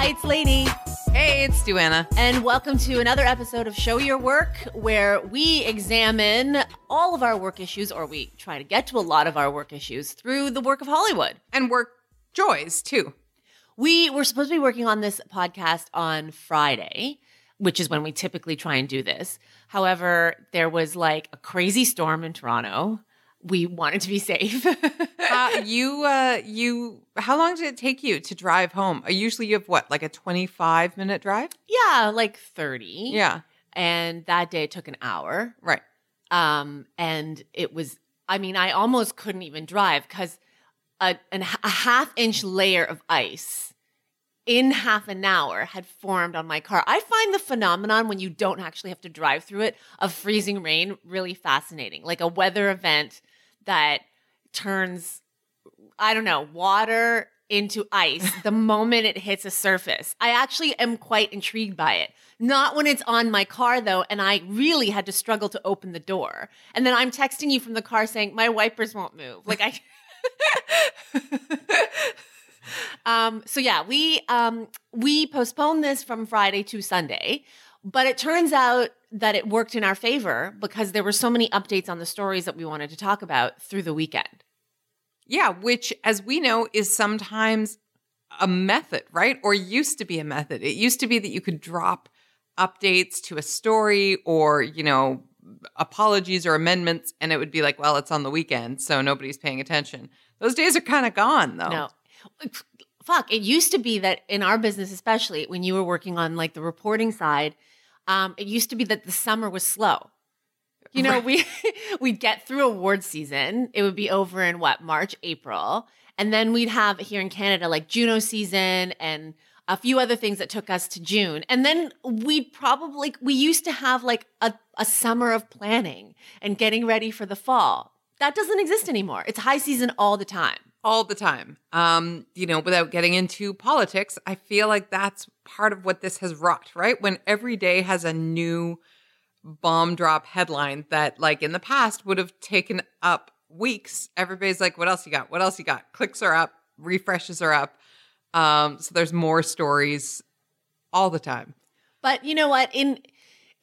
Hi, it's Lainey. Hey, it's Duana. And welcome to another episode of Show Your Work, where we examine all of our work issues, or we try to get to a lot of our work issues through the work of Hollywood. And work joys, too. We were supposed to be working on this podcast on Friday, which is when we typically try and do this. However, there was like a crazy storm in Toronto. We wanted to be safe. uh, you, uh, you, how long did it take you to drive home? Uh, Usually you have what, like a 25 minute drive? yeah, like 30. Yeah, And that day it took an hour. right. Um, and it was, I mean, I almost couldn't even drive because a, an, a half inch layer of ice in half an hour had formed on my car. I find the phenomenon when you don't actually have to drive through it of freezing rain really fascinating, like a weather event that turns, I don't know, water into ice the moment it hits a surface. I actually am quite intrigued by it. Not when it's on my car though, and I really had to struggle to open the door. And then I'm texting you from the car saying my wipers won't move. Like I Um so yeah, we um we postponed this from Friday to Sunday, but it turns out that it worked in our favor because there were so many updates on the stories that we wanted to talk about through the weekend. Yeah, which, as we know, is sometimes a method, right? Or used to be a method. It used to be that you could drop updates to a story or, you know, apologies or amendments, and it would be like, well, it's on the weekend, so nobody's paying attention. Those days are kind of gone, though. No. Fuck. It used to be that in our business, especially when you were working on like the reporting side, um, it used to be that the summer was slow. You know, Right. we we'd get through award season. It would be over in what, March, April. And then we'd have here in Canada like Juno season and a few other things that took us to June. And then we'd probably we used to have like a, a summer of planning and getting ready for the fall. That doesn't exist anymore. It's high season all the time. All the time. Um, you know, without getting into politics, I feel like that's part of what this has wrought, right? When every day has a new bomb drop headline that, like in the past, would have taken up weeks. Everybody's like, what else you got? What else you got? Clicks are up, refreshes are up. Um, so there's more stories all the time. But you know what? In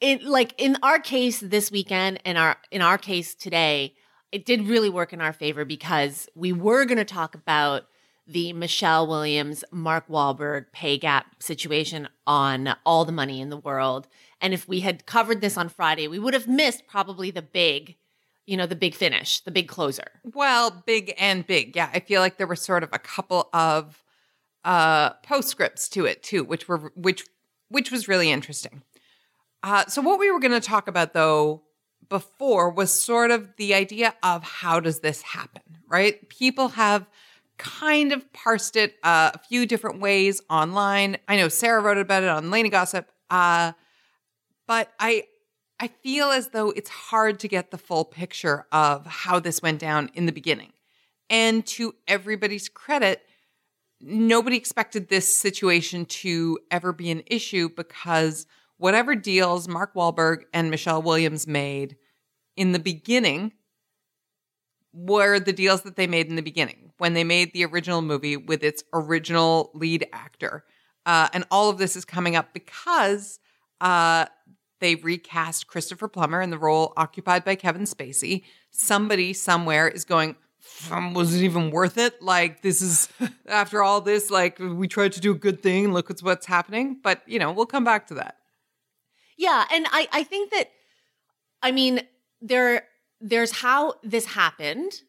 in like in our case this weekend and our in our case today, it did really work in our favor because we were going to talk about the Michelle Williams, Mark Wahlberg pay gap situation on All the Money in the World. And if we had covered this on Friday, we would have missed probably the big, you know, the big finish, the big closer. Well, big and big. Yeah, I feel like there were sort of a couple of uh postscripts to it too, which were which which was really interesting. Uh so what we were going to talk about though before was sort of the idea of how does this happen, right? People have kind of parsed it uh, a few different ways online. I know Sarah wrote about it on Lainey Gossip. Uh but I I feel as though it's hard to get the full picture of how this went down in the beginning. And to everybody's credit, nobody expected this situation to ever be an issue because whatever deals Mark Wahlberg and Michelle Williams made in the beginning were the deals that they made in the beginning when they made the original movie with its original lead actor. Uh, and all of this is coming up because uh, they recast Christopher Plummer in the role occupied by Kevin Spacey. Somebody somewhere is going, "Um, was it even worth it? Like, this is, after all this, like, we tried to do a good thing. Look at what's happening. But, you know, we'll come back to that. Yeah, and I I think that I mean there there's how this happened,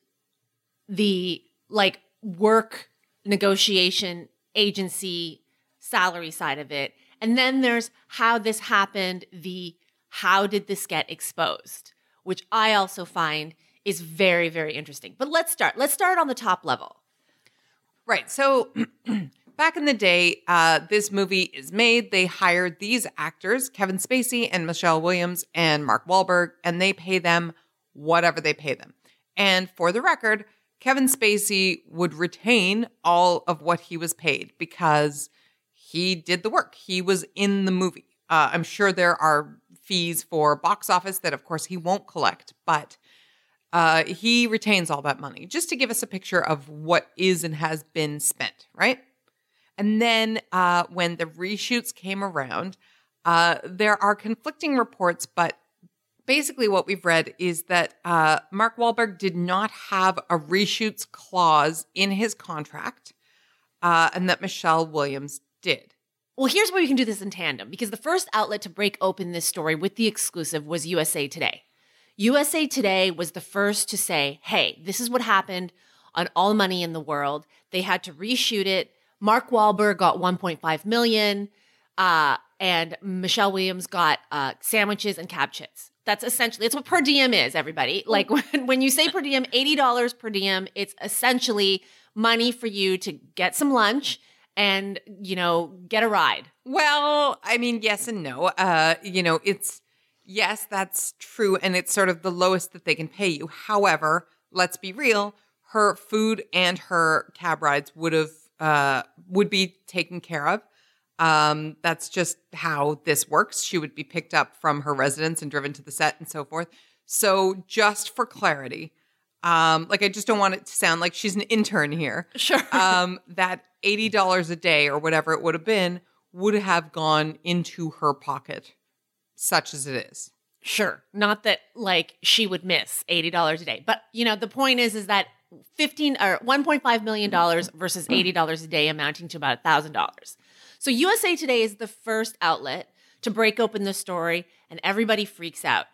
the like work negotiation agency salary side of it, and then there's how this happened, the how did this get exposed, which I also find is very, very interesting. But let's start. Let's start on the top level. Right. So back in the day, uh, this movie is made. They hired these actors, Kevin Spacey and Michelle Williams and Mark Wahlberg, and they pay them whatever they pay them. And for the record, Kevin Spacey would retain all of what he was paid because he did the work. He was in the movie. Uh, I'm sure there are fees for box office that, of course, he won't collect, but uh, he retains all that money just to give us a picture of what is and has been spent, right? And then uh, when the reshoots came around, uh, there are conflicting reports, but basically what we've read is that uh, Mark Wahlberg did not have a reshoots clause in his contract, uh, and that Michelle Williams did. Well, here's where we can do this in tandem because the first outlet to break open this story with the exclusive was USA Today. USA Today was the first to say, hey, this is what happened on All Money in the World. They had to reshoot it. Mark Wahlberg got 1.5 million, uh, and Michelle Williams got uh, sandwiches and cab chits. That's essentially it's what per diem is, everybody. Like when, when you say per diem, $80 per diem, it's essentially money for you to get some lunch and you know get a ride well i mean yes and no uh you know it's yes that's true and it's sort of the lowest that they can pay you however let's be real her food and her cab rides would have uh would be taken care of um that's just how this works she would be picked up from her residence and driven to the set and so forth so just for clarity um, like I just don't want it to sound like she's an intern here. Sure. Um, that eighty dollars a day or whatever it would have been would have gone into her pocket, such as it is. Sure. Not that like she would miss $80 a day. But you know, the point is is that 15 or 1.5 million dollars versus $80 a day amounting to about $1000. So USA Today is the first outlet to break open the story and everybody freaks out.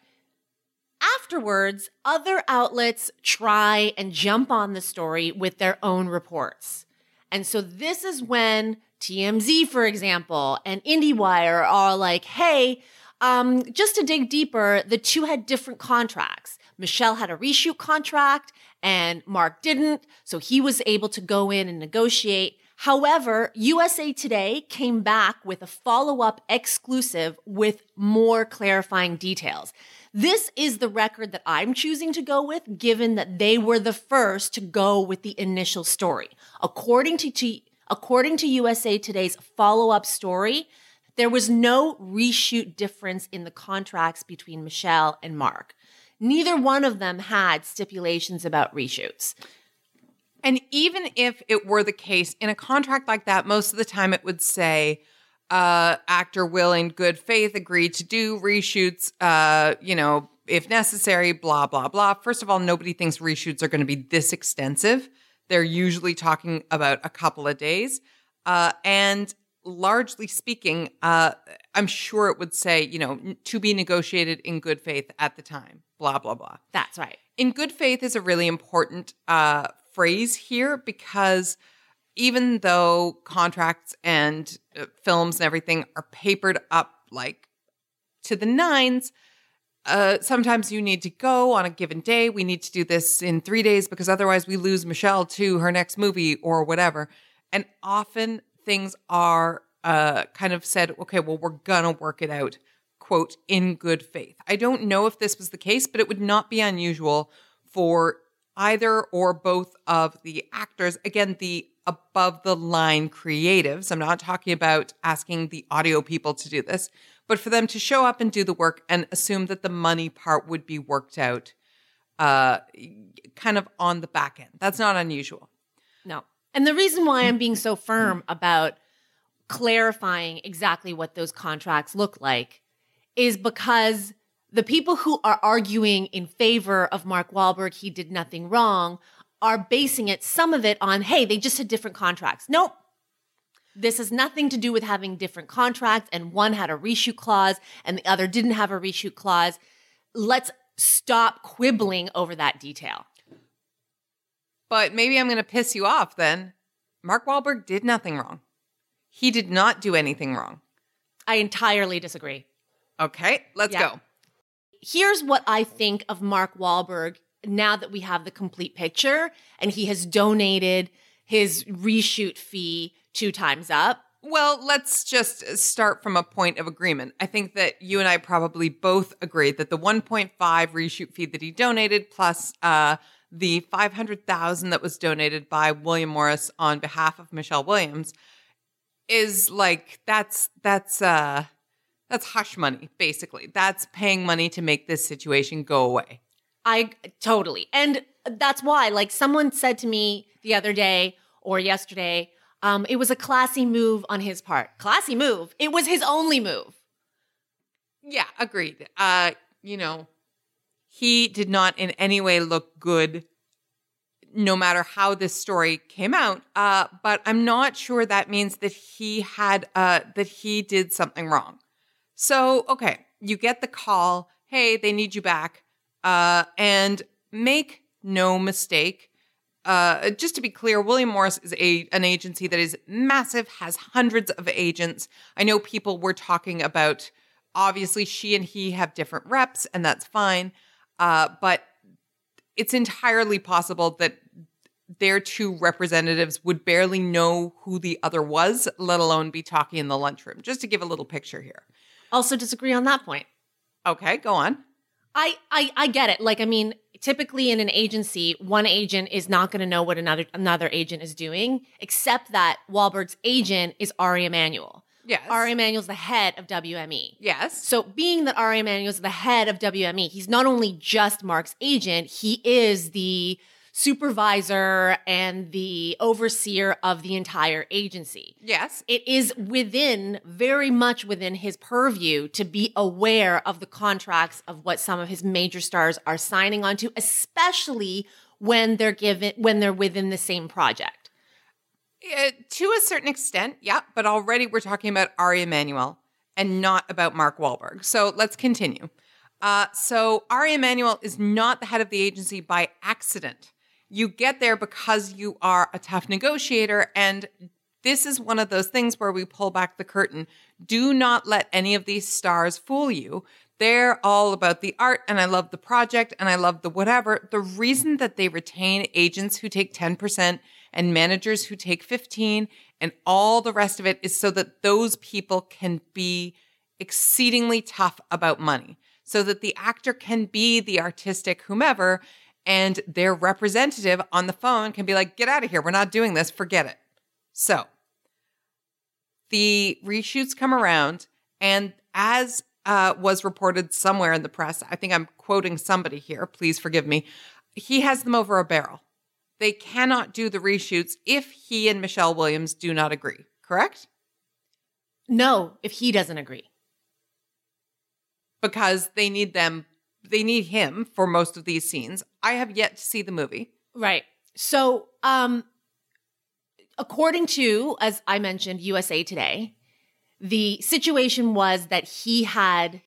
Afterwards, other outlets try and jump on the story with their own reports. And so this is when TMZ, for example, and IndieWire are like, hey, um, just to dig deeper, the two had different contracts. Michelle had a reshoot contract and Mark didn't, so he was able to go in and negotiate. However, USA Today came back with a follow up exclusive with more clarifying details. This is the record that I'm choosing to go with, given that they were the first to go with the initial story. According to, to according to USA Today's follow-up story, there was no reshoot difference in the contracts between Michelle and Mark. Neither one of them had stipulations about reshoots. And even if it were the case in a contract like that, most of the time it would say, uh, actor will in good faith agree to do reshoots, uh, you know, if necessary, blah, blah, blah. First of all, nobody thinks reshoots are going to be this extensive. They're usually talking about a couple of days. Uh, and largely speaking, uh, I'm sure it would say, you know, to be negotiated in good faith at the time, blah, blah, blah. That's right. In good faith is a really important uh, phrase here because even though contracts and uh, films and everything are papered up like to the nines, uh, sometimes you need to go on a given day. We need to do this in three days because otherwise we lose Michelle to her next movie or whatever. And often things are uh, kind of said, okay, well, we're gonna work it out, quote, in good faith. I don't know if this was the case, but it would not be unusual for either or both of the actors, again, the above the line creatives. I'm not talking about asking the audio people to do this, but for them to show up and do the work and assume that the money part would be worked out uh, kind of on the back end. That's not unusual. No. And the reason why I'm being so firm about clarifying exactly what those contracts look like is because the people who are arguing in favor of Mark Wahlberg, he did nothing wrong, are basing it, some of it on, hey, they just had different contracts. Nope. This has nothing to do with having different contracts and one had a reshoot clause and the other didn't have a reshoot clause. Let's stop quibbling over that detail. But maybe I'm going to piss you off then. Mark Wahlberg did nothing wrong. He did not do anything wrong. I entirely disagree. Okay, let's Yeah. go. here's what I think of Mark Wahlberg now that we have the complete picture and he has donated his reshoot fee two times up. Well, let's just start from a point of agreement. I think that you and I probably both agree that the 1.5 reshoot fee that he donated plus uh, the 500,000 that was donated by William Morris on behalf of Michelle Williams is like that's that's uh that's hush money basically. That's paying money to make this situation go away. I totally. And that's why, like, someone said to me the other day or yesterday, um, it was a classy move on his part. Classy move. It was his only move. Yeah, agreed. Uh, you know, he did not in any way look good no matter how this story came out. Uh, but I'm not sure that means that he had uh that he did something wrong. So, okay, you get the call, hey, they need you back. Uh, and make no mistake, uh, just to be clear, William Morris is a an agency that is massive, has hundreds of agents. I know people were talking about. Obviously, she and he have different reps, and that's fine. Uh, but it's entirely possible that their two representatives would barely know who the other was, let alone be talking in the lunchroom. Just to give a little picture here. Also, disagree on that point. Okay, go on. I, I I get it. Like I mean, typically in an agency, one agent is not going to know what another another agent is doing, except that Wahlberg's agent is Ari Emanuel. Yes. Ari Emanuel's the head of WME. Yes. So being that Ari Emanuel is the head of WME, he's not only just Mark's agent, he is the supervisor and the overseer of the entire agency. Yes. It is within, very much within his purview to be aware of the contracts of what some of his major stars are signing onto, especially when they're given when they're within the same project. Uh, to a certain extent, yeah, but already we're talking about Ari Emanuel and not about Mark Wahlberg. So let's continue. Uh, so Ari Emanuel is not the head of the agency by accident. You get there because you are a tough negotiator. And this is one of those things where we pull back the curtain. Do not let any of these stars fool you. They're all about the art, and I love the project, and I love the whatever. The reason that they retain agents who take 10% and managers who take 15 and all the rest of it is so that those people can be exceedingly tough about money so that the actor can be the artistic whomever and their representative on the phone can be like, get out of here. We're not doing this. Forget it. So the reshoots come around, and as uh, was reported somewhere in the press, I think I'm quoting somebody here. Please forgive me. He has them over a barrel. They cannot do the reshoots if he and Michelle Williams do not agree, correct? No, if he doesn't agree. Because they need them they need him for most of these scenes. I have yet to see the movie. Right. So, um, according to, as I mentioned, USA Today, the situation was that he had,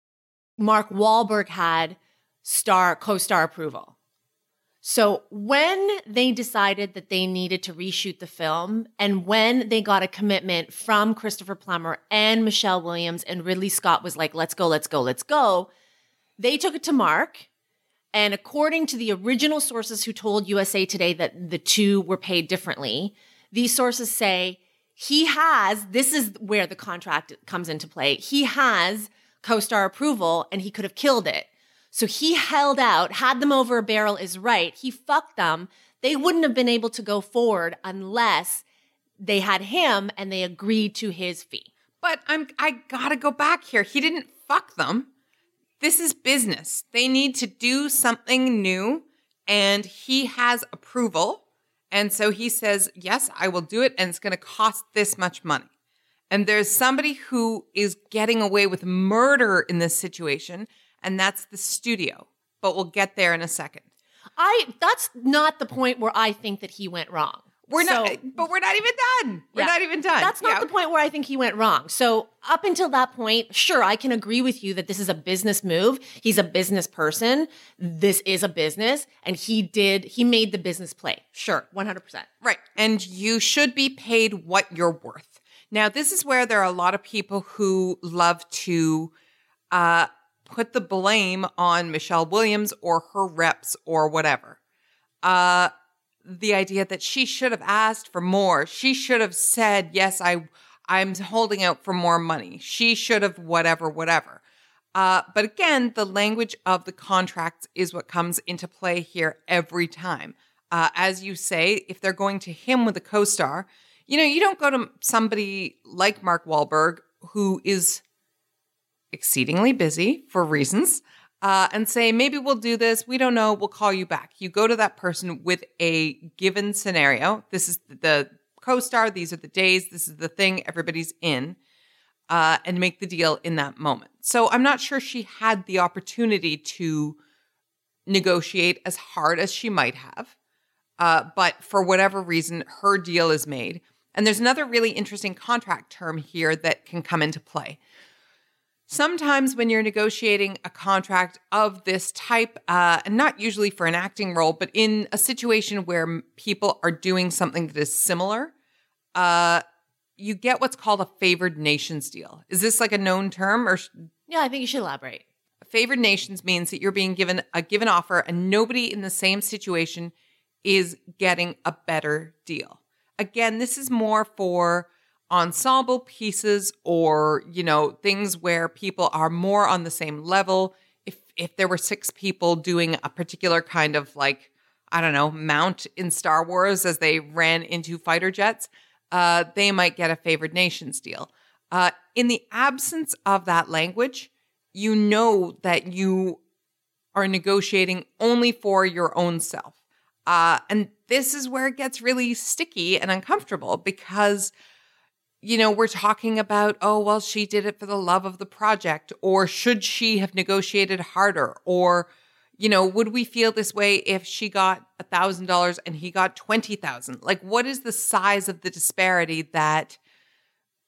Mark Wahlberg had star, co star approval. So, when they decided that they needed to reshoot the film, and when they got a commitment from Christopher Plummer and Michelle Williams, and Ridley Scott was like, let's go, let's go, let's go, they took it to Mark. And according to the original sources who told USA Today that the two were paid differently, these sources say he has, this is where the contract comes into play. He has co star approval and he could have killed it. So he held out, had them over a barrel is right. He fucked them. They wouldn't have been able to go forward unless they had him and they agreed to his fee. But I'm I gotta go back here. He didn't fuck them. This is business. They need to do something new, and he has approval. And so he says, Yes, I will do it, and it's going to cost this much money. And there's somebody who is getting away with murder in this situation, and that's the studio. But we'll get there in a second. I that's not the point where I think that he went wrong. We're So- not, but we're not even done. We're Yeah. not even done. That's not Yeah. the point where I think he went wrong. So, up until that point, sure, I can agree with you that this is a business move. He's a business person. This is a business. And he did, he made the business play. Sure, 100%. Right. And you should be paid what you're worth. Now, this is where there are a lot of people who love to uh, put the blame on Michelle Williams or her reps or whatever. Uh, the idea that she should have asked for more. She should have said, "Yes, I I'm holding out for more money." She should have whatever whatever. Uh, but again, the language of the contracts is what comes into play here every time. Uh, as you say, if they're going to him with a co-star, you know, you don't go to somebody like Mark Wahlberg who is exceedingly busy for reasons uh, and say, maybe we'll do this. We don't know. We'll call you back. You go to that person with a given scenario. This is the co star. These are the days. This is the thing everybody's in. Uh, and make the deal in that moment. So I'm not sure she had the opportunity to negotiate as hard as she might have. Uh, but for whatever reason, her deal is made. And there's another really interesting contract term here that can come into play. Sometimes, when you're negotiating a contract of this type, uh, and not usually for an acting role, but in a situation where people are doing something that is similar, uh, you get what's called a favored nations deal. Is this like a known term, or Yeah, I think you should elaborate. favored nations means that you're being given a given offer, and nobody in the same situation is getting a better deal. Again, this is more for ensemble pieces or, you know, things where people are more on the same level. If if there were six people doing a particular kind of like, I don't know, mount in Star Wars as they ran into fighter jets, uh, they might get a favored nations deal. Uh, in the absence of that language, you know that you are negotiating only for your own self. Uh, and this is where it gets really sticky and uncomfortable because you know, we're talking about, oh, well, she did it for the love of the project, or should she have negotiated harder? Or, you know, would we feel this way if she got a thousand dollars and he got twenty thousand? Like, what is the size of the disparity that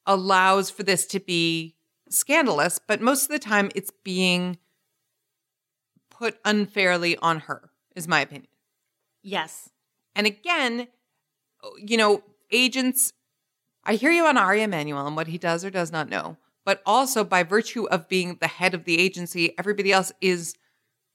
allows for this to be scandalous? But most of the time, it's being put unfairly on her, is my opinion. Yes. And again, you know, agents I hear you on Ari Emanuel and what he does or does not know, but also by virtue of being the head of the agency, everybody else is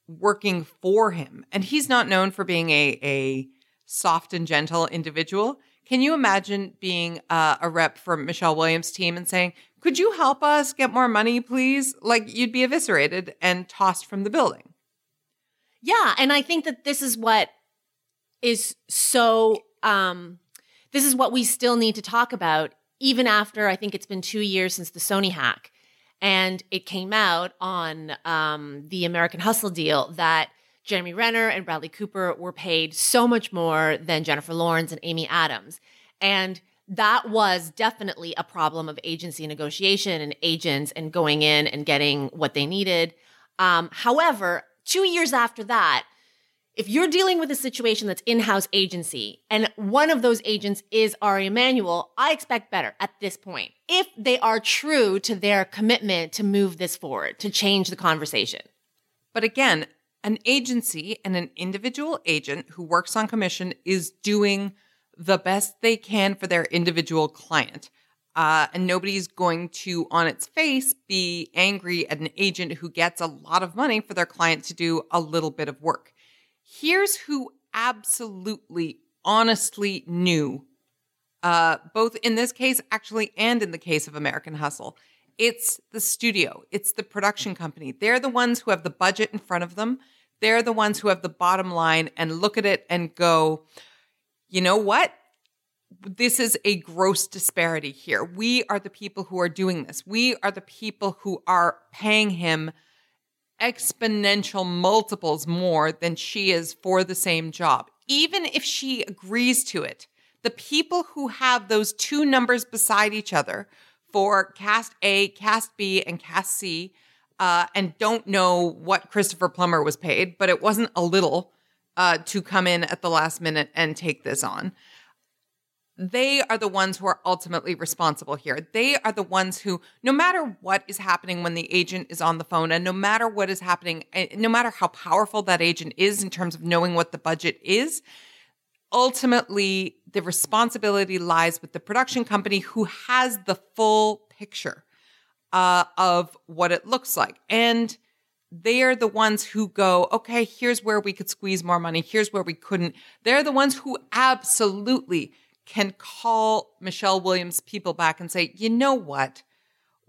working for him. And he's not known for being a, a soft and gentle individual. Can you imagine being uh, a rep for Michelle Williams' team and saying, Could you help us get more money, please? Like you'd be eviscerated and tossed from the building. Yeah, and I think that this is what is so um this is what we still need to talk about even after I think it's been 2 years since the Sony hack and it came out on um the American Hustle deal that Jeremy Renner and Bradley Cooper were paid so much more than Jennifer Lawrence and Amy Adams. And that was definitely a problem of agency negotiation and agents and going in and getting what they needed. Um, however, two years after that, if you're dealing with a situation that's in-house agency and one of those agents is Ari Emanuel, I expect better at this point. If they are true to their commitment to move this forward, to change the conversation. But again, an agency and an individual agent who works on commission is doing the best they can for their individual client. Uh, and nobody's going to, on its face, be angry at an agent who gets a lot of money for their client to do a little bit of work. Here's who absolutely, honestly knew, uh, both in this case, actually, and in the case of American Hustle. It's the studio, it's the production company. They're the ones who have the budget in front of them. They're the ones who have the bottom line and look at it and go, you know what? This is a gross disparity here. We are the people who are doing this. We are the people who are paying him exponential multiples more than she is for the same job. Even if she agrees to it, the people who have those two numbers beside each other for cast A, cast B, and cast C, uh, and don't know what Christopher Plummer was paid, but it wasn't a little uh, to come in at the last minute and take this on they are the ones who are ultimately responsible here. They are the ones who, no matter what is happening when the agent is on the phone, and no matter what is happening, no matter how powerful that agent is in terms of knowing what the budget is, ultimately the responsibility lies with the production company who has the full picture uh, of what it looks like. And they're the ones who go, okay, here's where we could squeeze more money. Here's where we couldn't. They're the ones who absolutely can call Michelle Williams people back and say, you know what?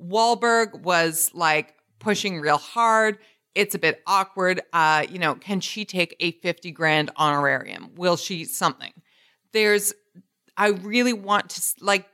Wahlberg was like pushing real hard. It's a bit awkward. Uh, you know, can she take a 50 grand honorarium? Will she something? There's, I really want to, like,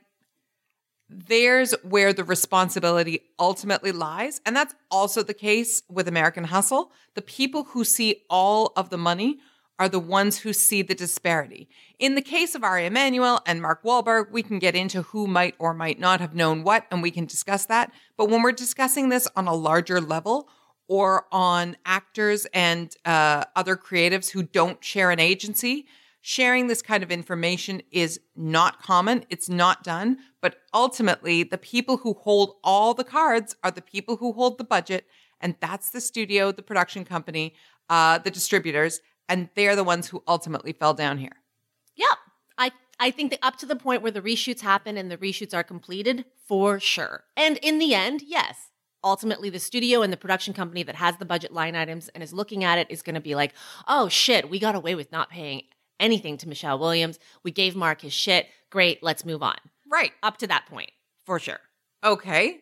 there's where the responsibility ultimately lies. And that's also the case with American Hustle. The people who see all of the money are the ones who see the disparity. In the case of Ari Emanuel and Mark Wahlberg, we can get into who might or might not have known what, and we can discuss that. But when we're discussing this on a larger level, or on actors and uh, other creatives who don't share an agency, sharing this kind of information is not common. It's not done. But ultimately, the people who hold all the cards are the people who hold the budget. And that's the studio, the production company, uh, the distributors. And they're the ones who ultimately fell down here. Yep. I I think that up to the point where the reshoots happen and the reshoots are completed, for sure. And in the end, yes, ultimately the studio and the production company that has the budget line items and is looking at it is going to be like, oh shit, we got away with not paying anything to Michelle Williams. We gave Mark his shit. Great, let's move on. Right. Up to that point, for sure. Okay.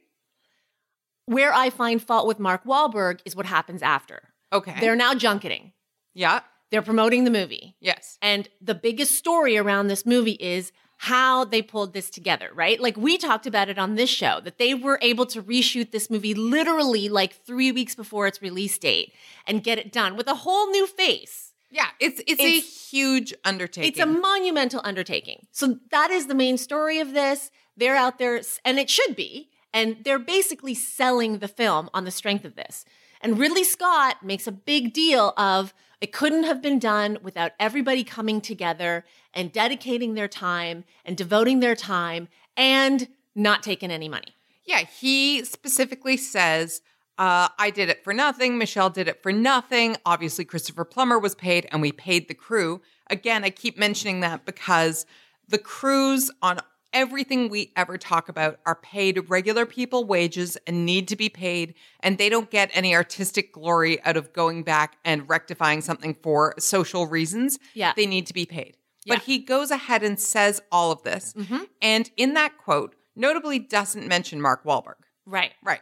Where I find fault with Mark Wahlberg is what happens after. Okay. They're now junketing. yeah. They're promoting the movie. Yes. And the biggest story around this movie is how they pulled this together, right? Like we talked about it on this show that they were able to reshoot this movie literally like 3 weeks before its release date and get it done with a whole new face. Yeah. It's it's, a huge undertaking. It's a monumental undertaking. So that is the main story of this. They're out there and it should be, and they're basically selling the film on the strength of this. And Ridley Scott makes a big deal of it couldn't have been done without everybody coming together and dedicating their time and devoting their time and not taking any money. Yeah, he specifically says, uh, I did it for nothing. Michelle did it for nothing. Obviously, Christopher Plummer was paid, and we paid the crew. Again, I keep mentioning that because the crews on everything we ever talk about are paid regular people wages and need to be paid, and they don't get any artistic glory out of going back and rectifying something for social reasons. Yeah. They need to be paid. Yeah. But he goes ahead and says all of this. Mhm. And in that quote, notably doesn't mention Mark Wahlberg. Right. Right.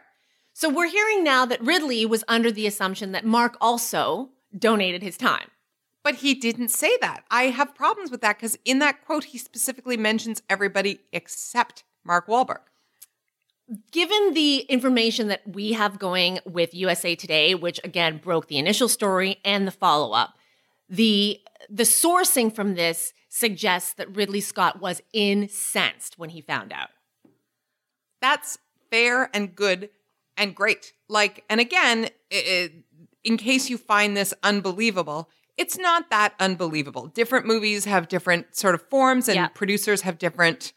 So we're hearing now that Ridley was under the assumption that Mark also donated his time. But he didn't say that. I have problems with that because in that quote, he specifically mentions everybody except Mark Wahlberg. Given the information that we have going with USA Today, which again broke the initial story and the follow-up, the the sourcing from this suggests that Ridley Scott was incensed when he found out. That's fair and good and great. Like, and again, i- i- in case you find this unbelievable, it's not that unbelievable. Different movies have different sort of forms, and Yeah. producers have different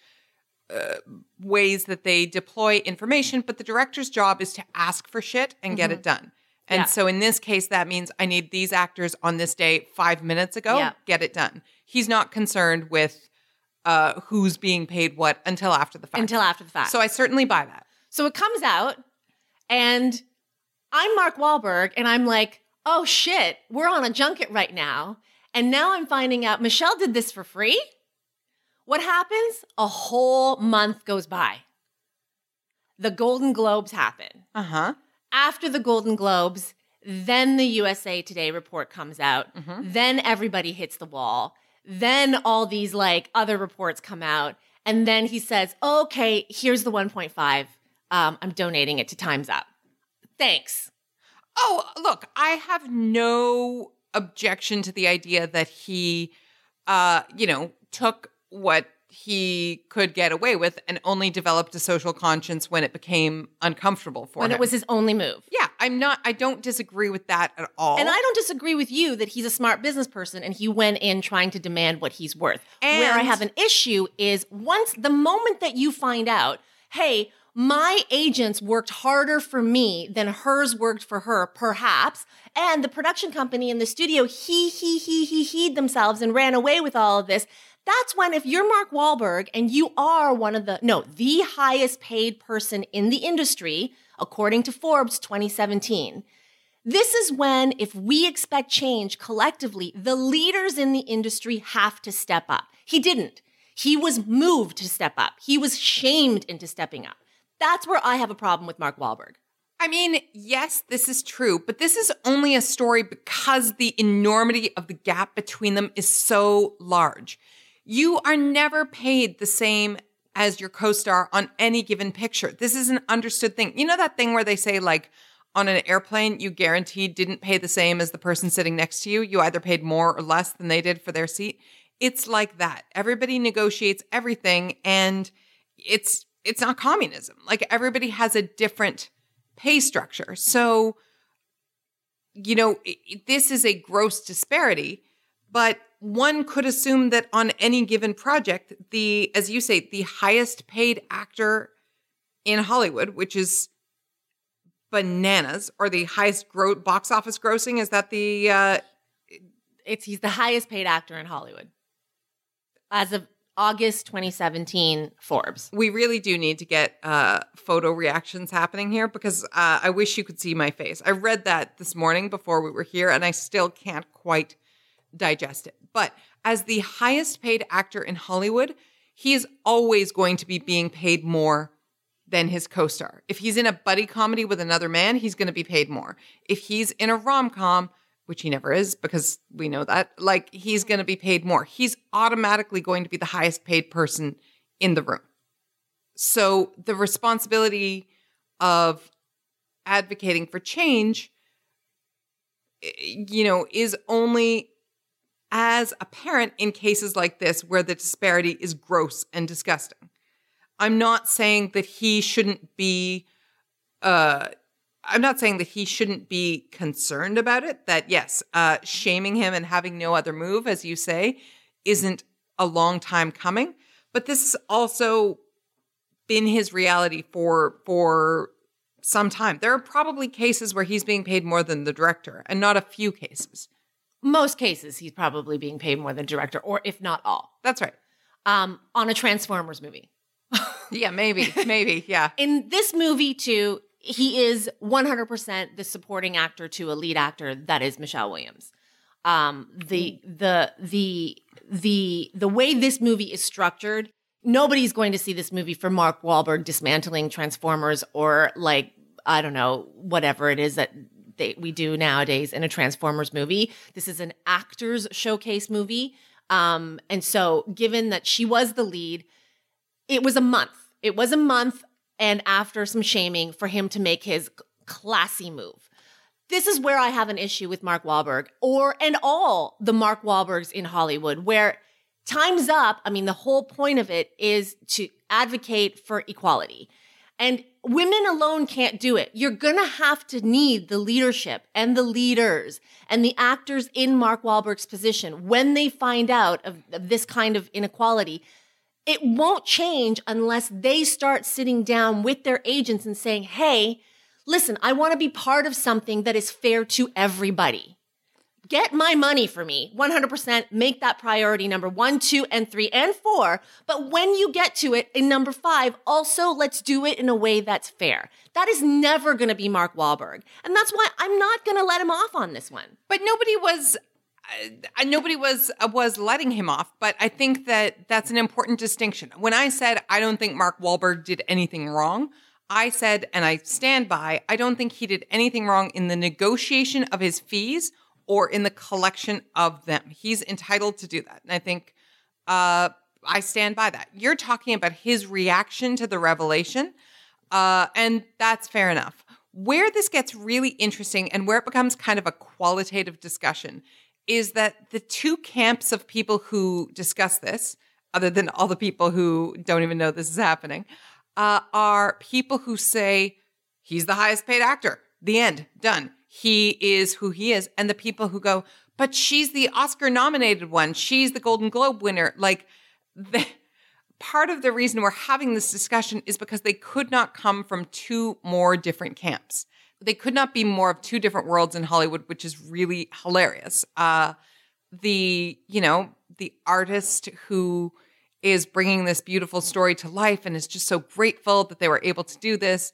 uh, ways that they deploy information. But the director's job is to ask for shit and get it done. And Yeah. so in this case, that means I need these actors on this day five minutes ago. Yeah. Get it done. He's not concerned with uh, who's being paid what until after the fact. Until after the fact. So I certainly buy that. So it comes out, and I'm Mark Wahlberg, and I'm like, oh shit, we're on a junket right now. And now I'm finding out Michelle did this for free. What happens? A whole month goes by. The Golden Globes happen. Uh huh. After the Golden Globes, then the USA Today report comes out. Mhm. Then everybody hits the wall. Then all these like other reports come out. And then he says, okay, here's the 1.5. Um, I'm donating it to Time's Up. Thanks. Oh, look, I have no objection to the idea that he, uh, you know, took what he could get away with and only developed a social conscience when it became uncomfortable for when him. When it was his only move. yeah, I'm not. I don't disagree with that at all. And I don't disagree with you that he's a smart business person and he went in trying to demand what he's worth. Where I have an issue is once the moment that you find out, hey, my agents worked harder for me than hers worked for her, perhaps, and the production company and the studio he he he he heed themselves and ran away with all of this. That's when if you're Mark Wahlberg and you are one of the no, the highest paid person in the industry according to Forbes 2017, This is when, if we expect change collectively, the leaders in the industry have to step up. He didn't. He was moved to step up. He was shamed into stepping up. That's where I have a problem with Mark Wahlberg. I mean, yes, this is true, but this is only a story because the enormity of the gap between them is so large. You are never paid the same as your co star on any given picture. This is an understood thing. You know that thing where they say, like, on an airplane, you guaranteed didn't pay the same as the person sitting next to you. You either paid more or less than they did for their seat. It's like that. Everybody negotiates everything and it's it's not communism. Like everybody has a different pay structure. So you know, it, this is a gross disparity, but one could assume that on any given project, the as you say, the highest paid actor in Hollywood, which is bananas, or the highest gro- box office grossing, is that the uh, It's he's the highest paid actor in Hollywood. As of August 2017, Forbes. we really do need to get uh, photo reactions happening here because uh, I wish you could see my face. I read that this morning before we were here, and I still can't quite digest it. But as the highest paid actor in Hollywood, he is always going to be being paid more than his co star. If he's in a buddy comedy with another man, he's going to be paid more. If he's in a rom com, which he never is because we know that, like he's going to be paid more. He's automatically going to be the highest paid person in the room. So the responsibility of advocating for change, eh, you know, is only as apparent in cases like this where the disparity is gross and disgusting. I'm not saying that he shouldn't be uh I'm not saying that he shouldn't be concerned about it that yes, uh shaming him and having no other move as you say isn't a long time coming, but this has also been his reality for for some time. There are probably cases where he's being paid more than the director and not a few cases. Most cases, he's probably being paid more than director, or if not all. That's right. Um, on a Transformers movie. Yeah, maybe, maybe, yeah. In this movie, too, he is 100% the supporting actor to a lead actor that is Michelle Williams. Um, the the the the the way this movie is structured, nobody's going to see this movie for Mark Wahlberg dismantling Transformers or like I don't know whatever it is that they, we do nowadays in a Transformers movie. This is an actors showcase movie, um, and so given that she was the lead, it was a month. It was a month, and after some shaming, for him to make his classy move. This is where I have an issue with Mark Wahlberg, or and all the Mark Wahlbergs in Hollywood, where time's up. I mean, the whole point of it is to advocate for equality. And women alone can't do it. You're going to have to need the leadership and the leaders and the actors in Mark Wahlberg's position when they find out of, of this kind of inequality. It won't change unless they start sitting down with their agents and saying, hey, listen, I want to be part of something that is fair to everybody. Get my money for me, 100%. Make that priority number one, two, and three, and four. But when you get to it in number five, also let's do it in a way that's fair. That is never going to be Mark Wahlberg. And that's why I'm not going to let him off on this one. But nobody was uh, nobody was uh, was letting him off, but I think that that's an important distinction. When I said I don't think Mark Wahlberg did anything wrong, I said and I stand by, I don't think he did anything wrong in the negotiation of his fees or in the collection of them. He's entitled to do that. And I think uh, I stand by that. You're talking about his reaction to the revelation, uh, and that's fair enough. Where this gets really interesting and where it becomes kind of a qualitative discussion is that the two camps of people who discuss this, other than all the people who don't even know this is happening, uh, are people who say he's the highest paid actor. The end, done. He is who he is. And the people who go, but she's the Oscar nominated one. She's the Golden Globe winner. Like, the, part of the reason we're having this discussion is because they could not come from two more different camps. They could not be more of two different worlds in Hollywood, which is really hilarious. Uh, the, you know, the artist who is bringing this beautiful story to life and is just so grateful that they were able to do this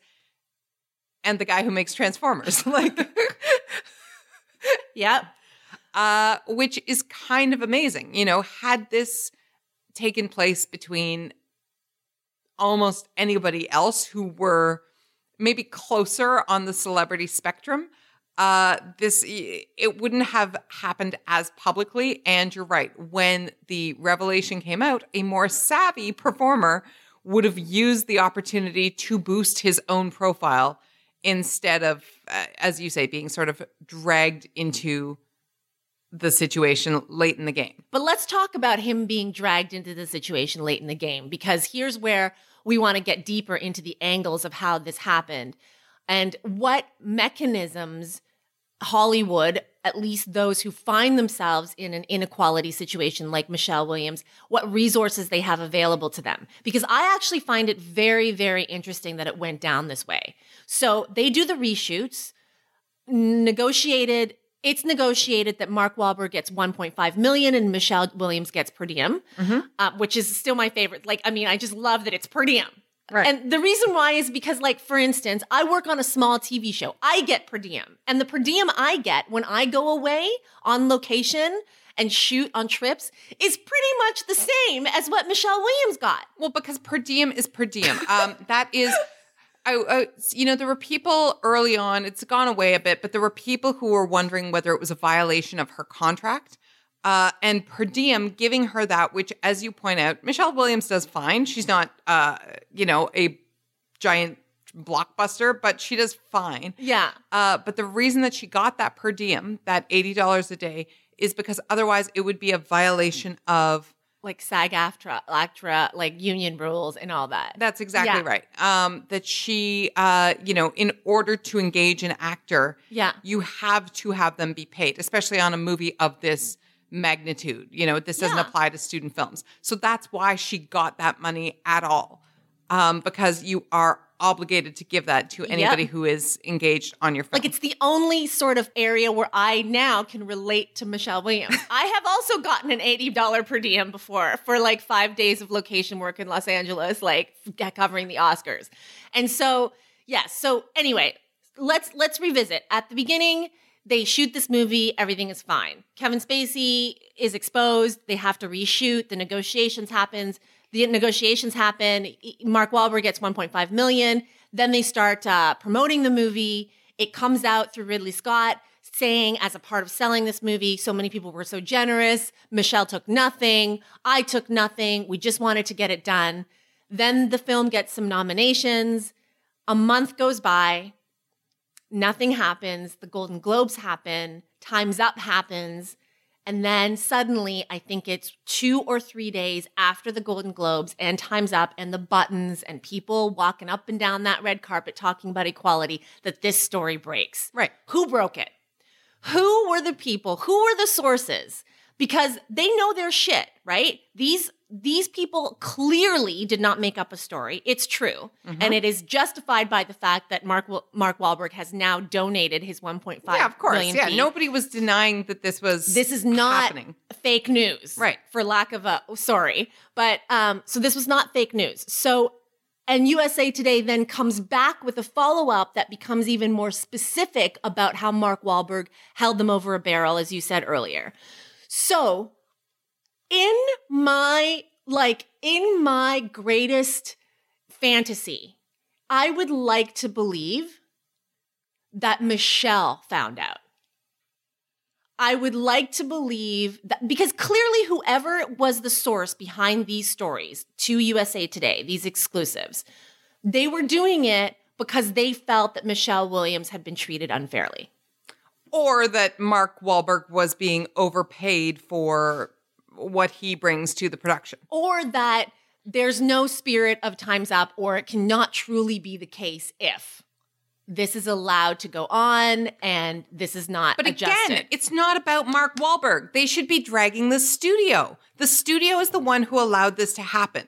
and the guy who makes transformers like Yep. uh, which is kind of amazing. You know, had this taken place between almost anybody else who were maybe closer on the celebrity spectrum, uh, this it wouldn't have happened as publicly. And you're right, when the revelation came out, a more savvy performer would have used the opportunity to boost his own profile instead of, uh, as you say, being sort of dragged into the situation late in the game. But let's talk about him being dragged into the situation late in the game because here's where we want to get deeper into the angles of how this happened and what mechanisms Hollywood, at least those who find themselves in an inequality situation like Michelle Williams, what resources they have available to them. Because I actually find it very, very interesting that it went down this way. So they do the reshoots, negotiated. It's negotiated that Mark Wahlberg gets 1.5 million and Michelle Williams gets per diem, uh, which is still my favorite. Like, I mean, I just love that it's per diem. Right. And the reason why is because, like, for instance, I work on a small TV show. I get per diem. And the per diem I get when I go away on location and shoot on trips is pretty much the same as what Michelle Williams got. Well, because per diem is per diem. Um, that is, I, I, you know, there were people early on. It's gone away a bit, but there were people who were wondering whether it was a violation of her contract. Uh, and per diem giving her that, which, as you point out, Michelle Williams does fine. She's not, uh, you know, a giant blockbuster, but she does fine. Yeah. Uh, but the reason that she got that per diem, that eighty dollars a day, is because otherwise it would be a violation of Like SAG AFTRA, ACTRA, like union rules and all that. That's exactly Yeah. right. Um, that she, uh, you know, in order to engage an actor, Yeah. you have to have them be paid, especially on a movie of this magnitude. You know, this doesn't Yeah. apply to student films, so that's why she got that money at all, um, because you are obligated to give that to anybody who is engaged on your phone. Like it's the only sort of area where I now can relate to Michelle Williams. I have also gotten an $80 per diem before for like five days of location work in Los Angeles, like covering the Oscars. And so, yes. so anyway, let's let's revisit. At the beginning, they shoot this movie, everything is fine. Kevin Spacey is exposed, they have to reshoot, the negotiations happens. The negotiations happen. Mark Wahlberg gets 1.5 million. Then they start uh, promoting the movie. It comes out through Ridley Scott saying, as a part of selling this movie, so many people were so generous. Michelle took nothing. I took nothing. We just wanted to get it done. Then the film gets some nominations. A month goes by. Nothing happens. The Golden Globes happen. Time's Up happens. And then suddenly, I think it's two or three days after the Golden Globes and Time's Up and the buttons and people walking up and down that red carpet talking about equality, that this story breaks. Right. Who broke it? Who were the people? Who were the sources? Because they know their shit, right? These these people clearly did not make up a story. It's true, and it is justified by the fact that Mark Mark Wahlberg has now donated his 1.5 yeah, of course. Yeah, fee. nobody was denying that this was This is not happening. fake news, Right. For lack of a oh, sorry, but um, so this was not fake news. So, and USA Today then comes back with a follow up that becomes even more specific about how Mark Wahlberg held them over a barrel, as you said earlier. So, in my like in my greatest fantasy, I would like to believe that Michelle found out. I would like to believe that because clearly, whoever was the source behind these stories to USA Today, these exclusives, they were doing it because they felt that Michelle Williams had been treated unfairly. Or that Mark Wahlberg was being overpaid for what he brings to the production. or that there's no spirit of time's up, or it cannot truly be the case if this is allowed to go on and this is not But adjusted. again, it's not about Mark Wahlberg. They should be dragging the studio. The studio is the one who allowed this to happen.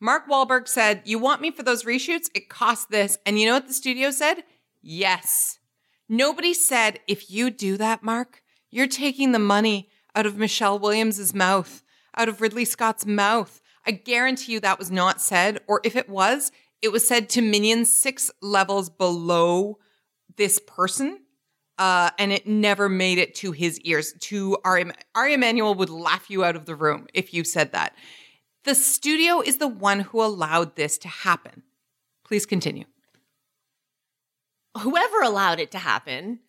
Mark Wahlberg said, You want me for those reshoots? It costs this. And you know what the studio said? Yes. Nobody said, If you do that, Mark, you're taking the money out of Michelle Williams's mouth, out of Ridley Scott's mouth. I guarantee you that was not said. Or if it was, it was said to minions six levels below this person uh, and it never made it to his ears. To Ari, Ari Emanuel would laugh you out of the room if you said that. The studio is the one who allowed this to happen. Please continue. Whoever allowed it to happen,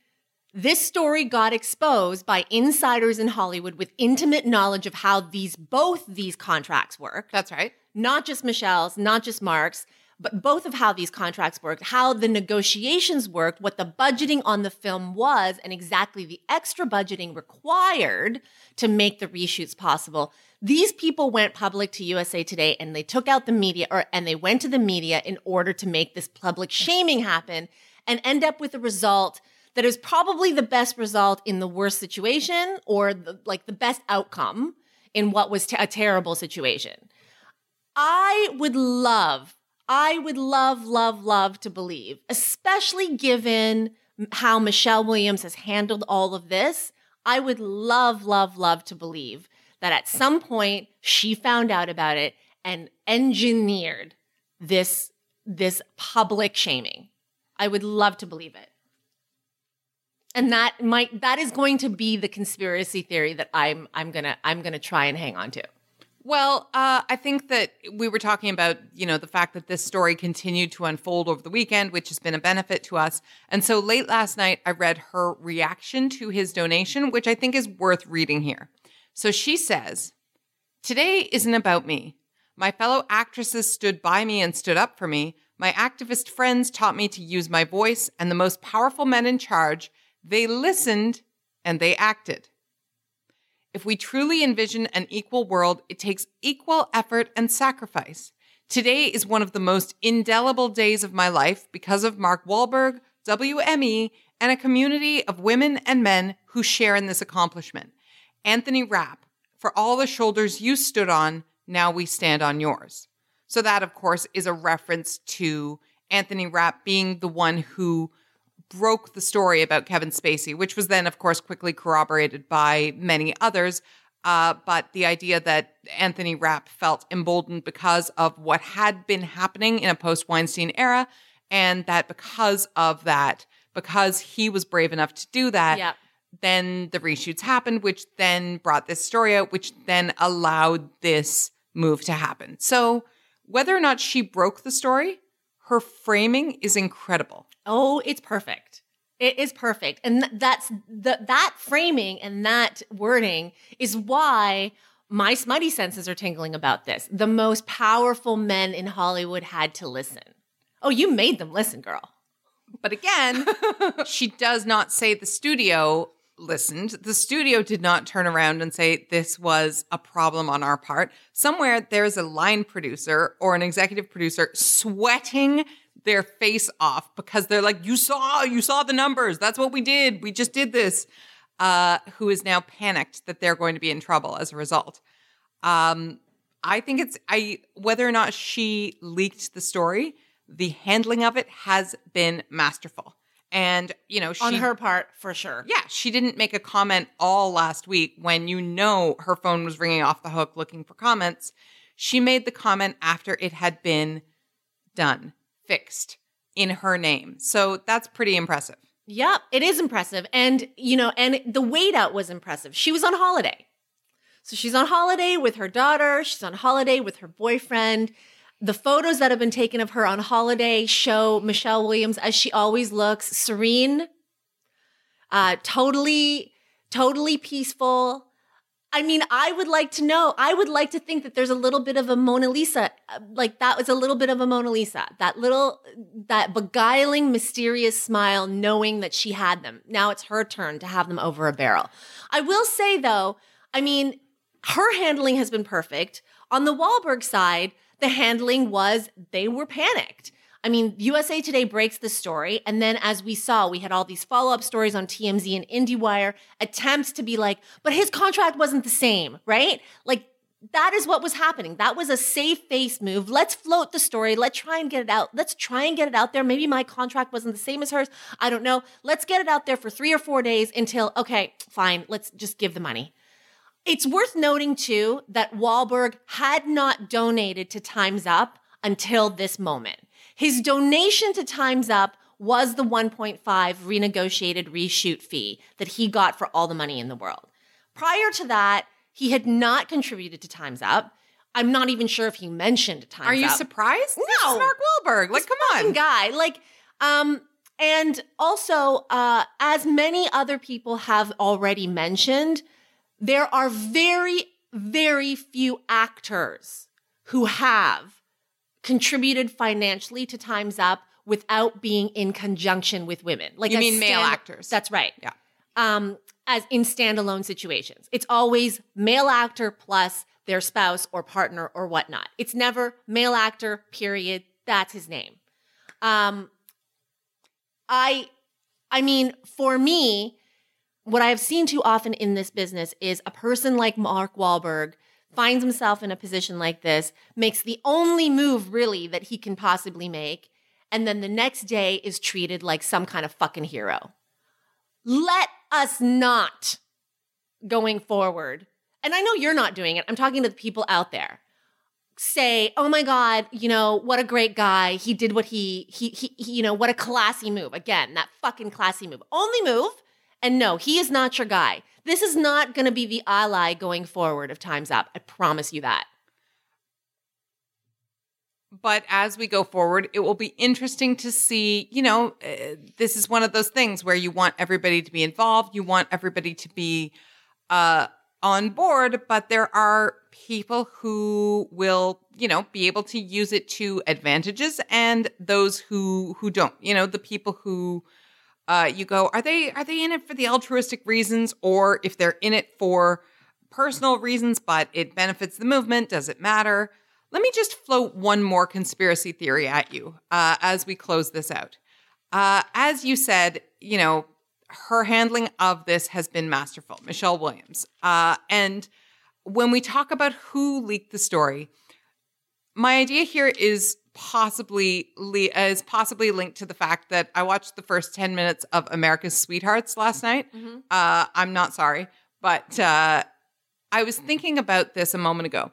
this story got exposed by insiders in Hollywood with intimate knowledge of how these both these contracts work. That's right. Not just Michelle's, not just Mark's, but both of how these contracts worked, how the negotiations worked, what the budgeting on the film was, and exactly the extra budgeting required to make the reshoots possible. These people went public to USA Today and they took out the media or and they went to the media in order to make this public shaming happen and end up with a result that is probably the best result in the worst situation or the, like the best outcome in what was a terrible situation. I would love I would love, love, love to believe, especially given how Michelle Williams has handled all of this. I would love, love, love to believe that at some point she found out about it and engineered this, this public shaming. I would love to believe it. And that might that is going to be the conspiracy theory that I'm I'm gonna I'm gonna try and hang on to. Well, uh, I think that we were talking about, you know, the fact that this story continued to unfold over the weekend, which has been a benefit to us. And so late last night, I read her reaction to his donation, which I think is worth reading here. So she says, Today isn't about me. My fellow actresses stood by me and stood up for me. My activist friends taught me to use my voice, and the most powerful men in charge, they listened and they acted. If we truly envision an equal world, it takes equal effort and sacrifice. Today is one of the most indelible days of my life because of Mark Wahlberg, WME, and a community of women and men who share in this accomplishment. Anthony Rapp, for all the shoulders you stood on, now we stand on yours. So, that, of course, is a reference to Anthony Rapp being the one who broke the story about Kevin Spacey, which was then, of course, quickly corroborated by many others. Uh, but the idea that Anthony Rapp felt emboldened because of what had been happening in a post Weinstein era, and that because of that, because he was brave enough to do that, then the reshoots happened, which then brought this story out, which then allowed this move to happen. So, whether or not she broke the story, her framing is incredible. Oh, it's perfect. It is perfect. And that's the that framing and that wording is why my smutty senses are tingling about this. The most powerful men in Hollywood had to listen. Oh, you made them listen, girl. But again, she does not say the studio listened. The studio did not turn around and say this was a problem on our part. Somewhere there's a line producer or an executive producer sweating their face off because they're like, you saw, you saw the numbers. That's what we did. We just did this. Uh, who is now panicked that they're going to be in trouble as a result. Um, I think it's I whether or not she leaked the story, the handling of it has been masterful. And you know, she On her part, for sure. yeah, she didn't make a comment all last week when you know her phone was ringing off the hook looking for comments. She made the comment after it had been done, fixed in her name. So that's pretty impressive. Yep, it is impressive. And, you know, and the wait out was impressive. She was on holiday. So she's on holiday with her daughter, she's on holiday with her boyfriend. The photos that have been taken of her on holiday show Michelle Williams as she always looks serene, uh, totally, totally peaceful. I mean, I would like to know, I would like to think that there's a little bit of a Mona Lisa, uh, like that was a little bit of a Mona Lisa, that little, that beguiling, mysterious smile, knowing that she had them. Now it's her turn to have them over a barrel. I will say though, I mean, her handling has been perfect. On the Wahlberg side, the handling was they were panicked. I mean, USA Today breaks the story. And then, as we saw, we had all these follow up stories on TMZ and IndieWire, attempts to be like, but his contract wasn't the same, right? Like, that is what was happening. That was a safe face move. Let's float the story. Let's try and get it out. Let's try and get it out there. Maybe my contract wasn't the same as hers. I don't know. Let's get it out there for three or four days until, okay, fine, let's just give the money. It's worth noting too that Wahlberg had not donated to Time's Up until this moment. His donation to Time's Up was the 1.5 renegotiated reshoot fee that he got for all the money in the world. Prior to that, he had not contributed to Time's Up. I'm not even sure if he mentioned Time's Are you Up. surprised? No. Mark Wahlberg. Like, come on. guy. Like, um, and also, uh, as many other people have already mentioned, there are very, very few actors who have contributed financially to Time's Up without being in conjunction with women. Like, You mean male actors. That's right. Yeah. Um, as in standalone situations, it's always male actor plus their spouse or partner or whatnot. It's never male actor. Period. That's his name. Um, I, I mean, for me, what I've seen too often in this business is a person like Mark Wahlberg finds himself in a position like this, makes the only move really that he can possibly make, and then the next day is treated like some kind of fucking hero. Let us not going forward. And I know you're not doing it. I'm talking to the people out there. Say, "Oh my god, you know, what a great guy. He did what he he he, he you know, what a classy move." Again, that fucking classy move. Only move. And no, he is not your guy. This is not going to be the ally going forward of Time's Up. I promise you that. But as we go forward, it will be interesting to see. You know, uh, this is one of those things where you want everybody to be involved, you want everybody to be uh, on board, but there are people who will, you know, be able to use it to advantages, and those who who don't. You know, the people who uh, you go, are they are they in it for the altruistic reasons, or if they're in it for personal reasons, but it benefits the movement? Does it matter? Let me just float one more conspiracy theory at you uh, as we close this out. Uh, as you said, you know, her handling of this has been masterful, Michelle Williams. Uh, and when we talk about who leaked the story, my idea here is possibly le- is possibly linked to the fact that I watched the first ten minutes of America's Sweethearts last night. Uh, I'm not sorry, but uh, I was thinking about this a moment ago.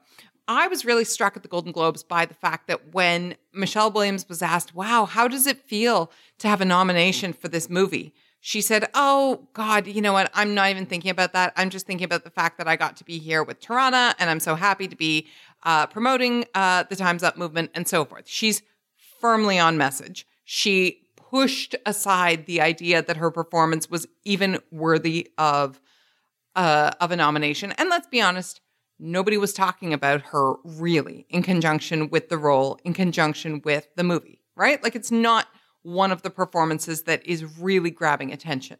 I was really struck at the Golden Globes by the fact that when Michelle Williams was asked, "Wow, how does it feel to have a nomination for this movie?" She said, "Oh God, you know what? I'm not even thinking about that. I'm just thinking about the fact that I got to be here with Tarana, and I'm so happy to be uh, promoting uh, the Times Up movement and so forth." She's firmly on message. She pushed aside the idea that her performance was even worthy of uh, of a nomination. And let's be honest, nobody was talking about her really in conjunction with the role, in conjunction with the movie, right? Like it's not one of the performances that is really grabbing attention.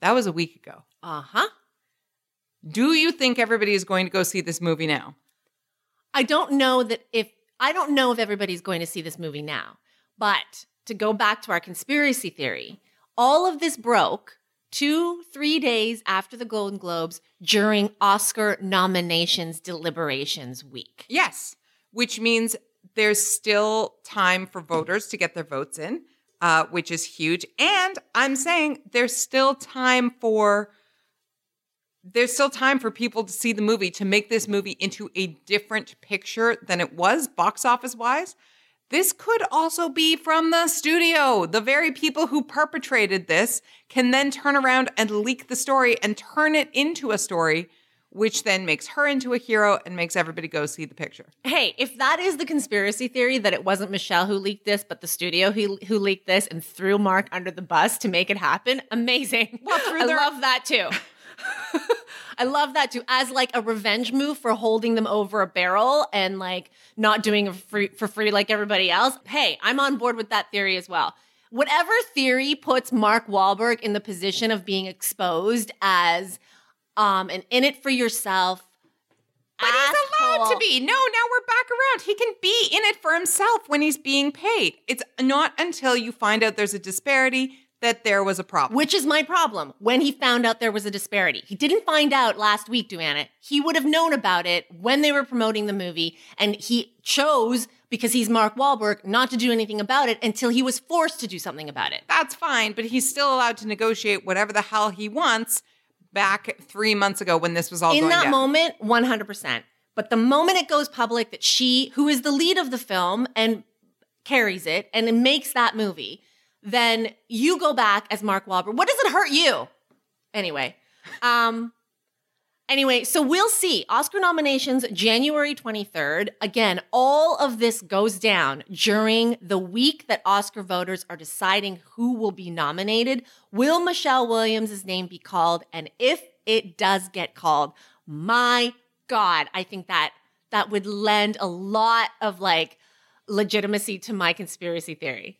That was a week ago. Uh huh. Do you think everybody is going to go see this movie now? I don't know that if I don't know if everybody's going to see this movie now. But to go back to our conspiracy theory, all of this broke two, three days after the Golden Globes during Oscar nominations deliberations week. Yes, which means there's still time for voters to get their votes in, uh, which is huge. And I'm saying there's still time for there's still time for people to see the movie to make this movie into a different picture than it was box office wise. This could also be from the studio. The very people who perpetrated this can then turn around and leak the story and turn it into a story, which then makes her into a hero and makes everybody go see the picture. Hey, if that is the conspiracy theory that it wasn't Michelle who leaked this, but the studio who, who leaked this and threw Mark under the bus to make it happen, amazing. Well, I their- love that too. I love that too, as like a revenge move for holding them over a barrel and like not doing it free, for free like everybody else. Hey, I'm on board with that theory as well. Whatever theory puts Mark Wahlberg in the position of being exposed as um, an in it for yourself. But he's allowed to be. No, now we're back around. He can be in it for himself when he's being paid. It's not until you find out there's a disparity that there was a problem. Which is my problem when he found out there was a disparity. He didn't find out last week, Duana. He would have known about it when they were promoting the movie, and he chose, because he's Mark Wahlberg, not to do anything about it until he was forced to do something about it. That's fine, but he's still allowed to negotiate whatever the hell he wants back three months ago when this was all In that down. moment, 100%. But the moment it goes public that she, who is the lead of the film and carries it and it makes that movie, then you go back as Mark Wahlberg. What does it hurt you? Anyway, um, anyway, so we'll see. Oscar nominations January 23rd. Again, all of this goes down during the week that Oscar voters are deciding who will be nominated. Will Michelle Williams' name be called? And if it does get called, my God, I think that that would lend a lot of like legitimacy to my conspiracy theory.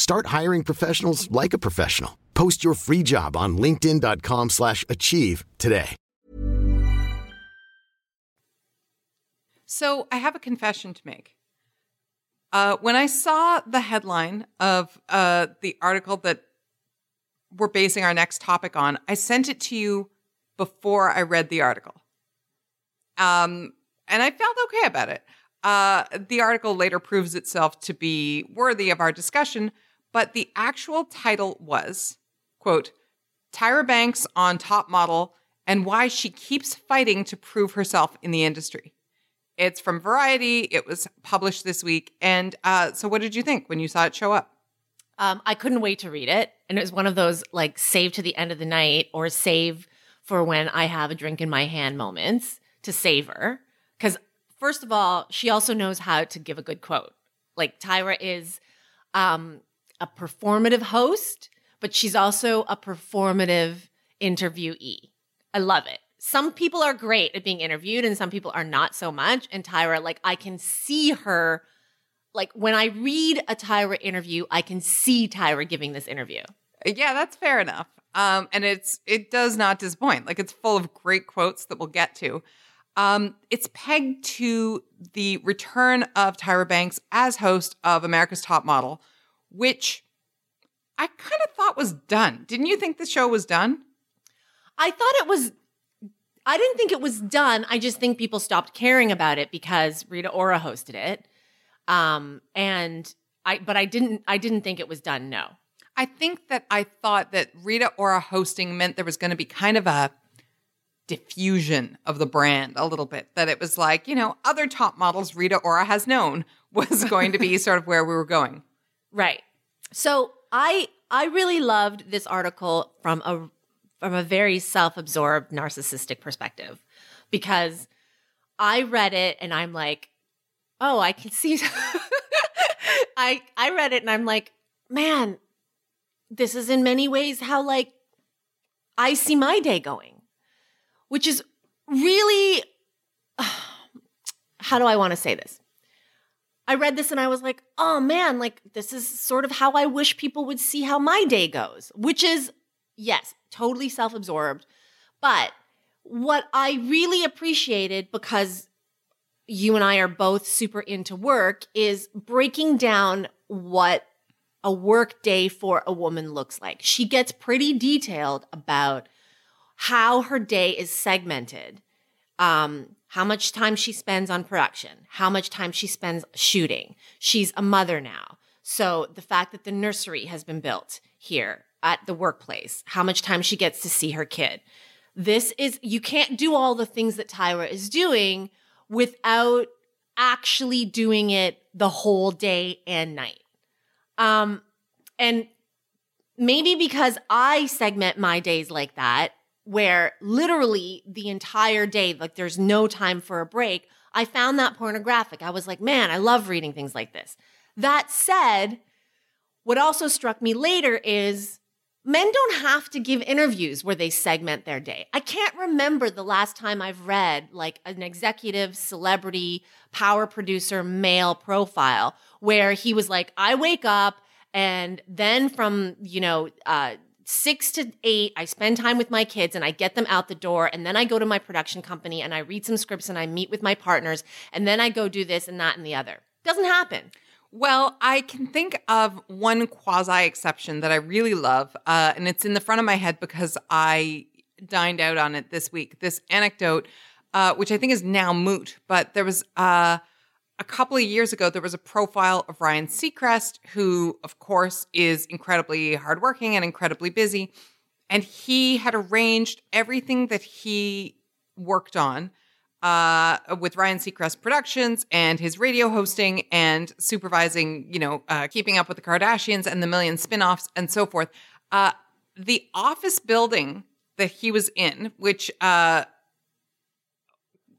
Start hiring professionals like a professional. Post your free job on linkedin.com/achieve slash achieve today. So I have a confession to make. Uh, when I saw the headline of uh, the article that we're basing our next topic on, I sent it to you before I read the article. Um, and I felt okay about it. Uh, the article later proves itself to be worthy of our discussion, but the actual title was, quote, Tyra Banks on Top Model and Why She Keeps Fighting to Prove Herself in the Industry. It's from Variety. It was published this week. And uh, so, what did you think when you saw it show up? Um, I couldn't wait to read it. And it was one of those like save to the end of the night or save for when I have a drink in my hand moments to savor. Because, first of all, she also knows how to give a good quote. Like, Tyra is um, a performative host, but she's also a performative interviewee. I love it. Some people are great at being interviewed and some people are not so much. And Tyra, like, I can see her, like, when I read a Tyra interview, I can see Tyra giving this interview. Yeah, that's fair enough. Um, and it's it does not disappoint. Like it's full of great quotes that we'll get to. Um, it's pegged to the return of Tyra Banks as host of America's Top Model, which I kind of thought was done. Didn't you think the show was done? I thought it was. I didn't think it was done. I just think people stopped caring about it because Rita Ora hosted it, um, and I. But I didn't. I didn't think it was done. No. I think that I thought that Rita Ora hosting meant there was going to be kind of a diffusion of the brand a little bit. That it was like, you know, other top models Rita Ora has known was going to be sort of where we were going. Right. So I I really loved this article from a from a very self-absorbed narcissistic perspective because I read it and I'm like, oh, I can see I I read it and I'm like, man, this is in many ways how like I see my day going, which is really how do I want to say this? I read this and I was like, oh man, like this is sort of how I wish people would see how my day goes, which is, yes, totally self absorbed. But what I really appreciated because you and I are both super into work is breaking down what a work day for a woman looks like. She gets pretty detailed about how her day is segmented. Um, how much time she spends on production, how much time she spends shooting. She's a mother now. So the fact that the nursery has been built here at the workplace, how much time she gets to see her kid. This is, you can't do all the things that Tyra is doing without actually doing it the whole day and night. Um, and maybe because I segment my days like that, where literally the entire day, like there's no time for a break, I found that pornographic. I was like, man, I love reading things like this. That said, what also struck me later is men don't have to give interviews where they segment their day. I can't remember the last time I've read like an executive, celebrity, power producer, male profile where he was like, I wake up and then from, you know, uh, six to eight, I spend time with my kids and I get them out the door. And then I go to my production company and I read some scripts and I meet with my partners. And then I go do this and that and the other. Doesn't happen. Well, I can think of one quasi exception that I really love, uh, and it's in the front of my head because I dined out on it this week. This anecdote, uh, which I think is now moot, but there was uh, a couple of years ago, there was a profile of Ryan Seacrest, who, of course, is incredibly hardworking and incredibly busy. And he had arranged everything that he worked on uh, with Ryan Seacrest Productions and his radio hosting and supervising, you know, uh, keeping up with the Kardashians and the million spinoffs and so forth. Uh, the office building that he was in, which uh,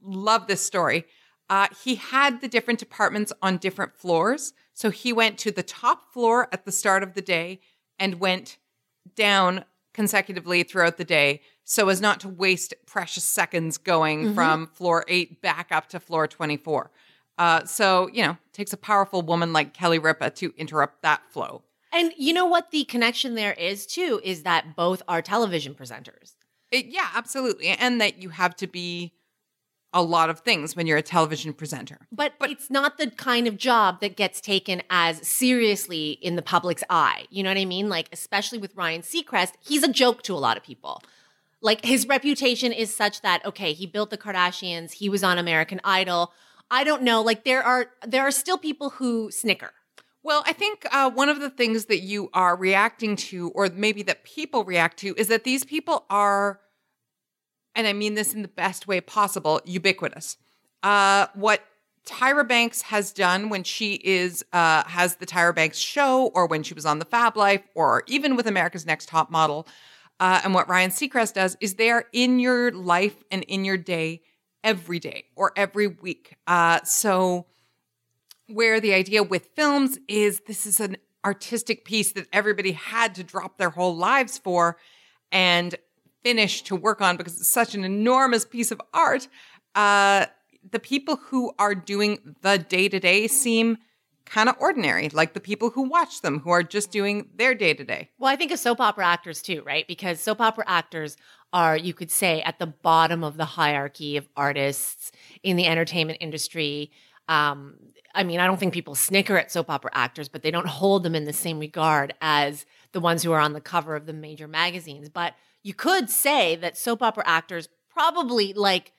love this story. Uh, he had the different departments on different floors. So he went to the top floor at the start of the day and went down consecutively throughout the day so as not to waste precious seconds going mm-hmm. from floor eight back up to floor 24. Uh, so, you know, takes a powerful woman like Kelly Ripa to interrupt that flow. And you know what the connection there is too is that both are television presenters. It, yeah, absolutely. And that you have to be a lot of things when you're a television presenter. But, but it's not the kind of job that gets taken as seriously in the public's eye. You know what I mean? Like, especially with Ryan Seacrest, he's a joke to a lot of people. Like, his reputation is such that, okay, he built the Kardashians, he was on American Idol. I don't know. Like, there are there are still people who snicker. Well, I think uh, one of the things that you are reacting to, or maybe that people react to, is that these people are, and I mean this in the best way possible, ubiquitous. Uh, what Tyra Banks has done when she is uh, has the Tyra Banks show, or when she was on the Fab Life, or even with America's Next Top Model, uh, and what Ryan Seacrest does is they are in your life and in your day every day or every week. Uh, so where the idea with films is this is an artistic piece that everybody had to drop their whole lives for and finish to work on because it's such an enormous piece of art. Uh, the people who are doing the day to day seem kind of ordinary, like the people who watch them, who are just doing their day to day. Well, I think of soap opera actors too, right? Because soap opera actors are, you could say, at the bottom of the hierarchy of artists in the entertainment industry. Um, I mean, I don't think people snicker at soap opera actors, but they don't hold them in the same regard as the ones who are on the cover of the major magazines. But you could say that soap opera actors probably like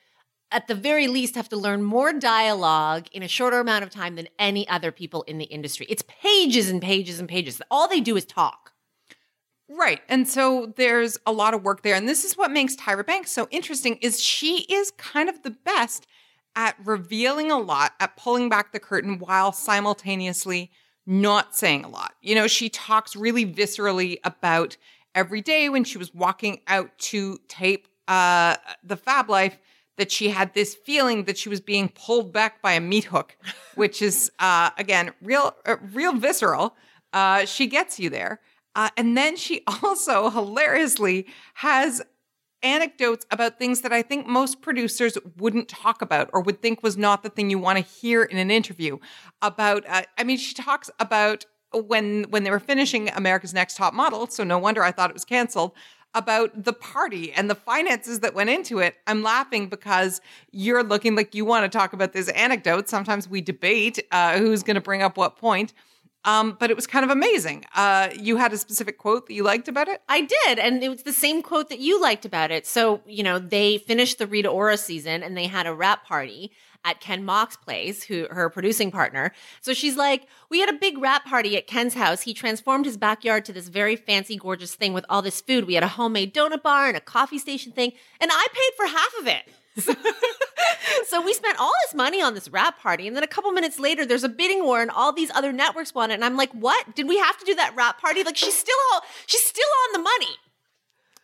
at the very least have to learn more dialogue in a shorter amount of time than any other people in the industry. It's pages and pages and pages. All they do is talk. Right. And so there's a lot of work there and this is what makes Tyra Banks so interesting is she is kind of the best at revealing a lot, at pulling back the curtain while simultaneously not saying a lot. You know, she talks really viscerally about every day when she was walking out to tape uh, the Fab Life that she had this feeling that she was being pulled back by a meat hook, which is uh, again real, uh, real visceral. Uh, she gets you there, uh, and then she also hilariously has anecdotes about things that I think most producers wouldn't talk about or would think was not the thing you want to hear in an interview. About, uh, I mean, she talks about when when they were finishing America's Next Top Model, so no wonder I thought it was canceled. About the party and the finances that went into it. I'm laughing because you're looking like you want to talk about this anecdote. Sometimes we debate uh, who's going to bring up what point. Um, but it was kind of amazing. Uh, you had a specific quote that you liked about it? I did. And it was the same quote that you liked about it. So, you know, they finished the Rita Ora season and they had a wrap party at Ken Mok's place, who her producing partner. So she's like, "We had a big wrap party at Ken's house. He transformed his backyard to this very fancy, gorgeous thing with all this food. We had a homemade donut bar and a coffee station thing, and I paid for half of it." so we spent all this money on this wrap party, and then a couple minutes later, there's a bidding war, and all these other networks want it. And I'm like, "What? Did we have to do that wrap party? Like, she's still all, she's still on the money."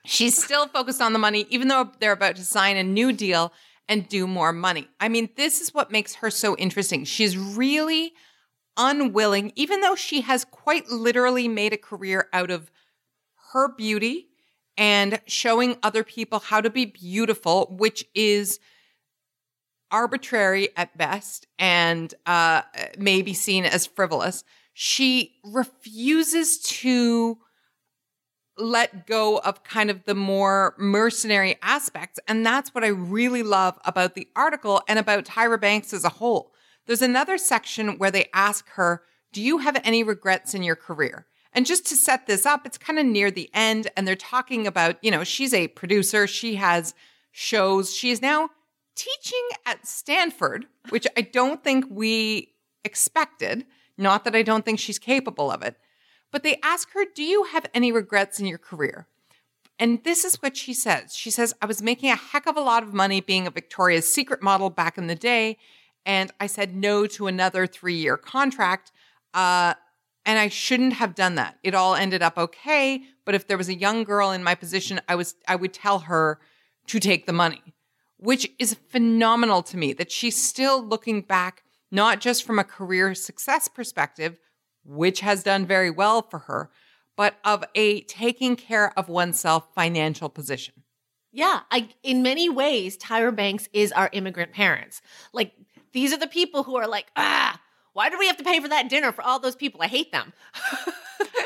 She's still focused on the money, even though they're about to sign a new deal and do more money. I mean, this is what makes her so interesting. She's really unwilling, even though she has quite literally made a career out of her beauty and showing other people how to be beautiful, which is arbitrary at best and uh, may be seen as frivolous. She refuses to let go of kind of the more mercenary aspects. And that's what I really love about the article and about Tyra Banks as a whole. There's another section where they ask her, Do you have any regrets in your career? And just to set this up, it's kind of near the end, and they're talking about, you know, she's a producer, she has shows, she is now teaching at Stanford, which I don't think we expected. Not that I don't think she's capable of it. But they ask her, Do you have any regrets in your career? And this is what she says. She says, I was making a heck of a lot of money being a Victoria's Secret model back in the day. And I said no to another three year contract. Uh, and I shouldn't have done that. It all ended up okay. But if there was a young girl in my position, I was I would tell her to take the money, which is phenomenal to me that she's still looking back, not just from a career success perspective, which has done very well for her, but of a taking care of oneself financial position. Yeah, I in many ways, Tyra Banks is our immigrant parents. Like these are the people who are like, ah, why did we have to pay for that dinner for all those people? I hate them.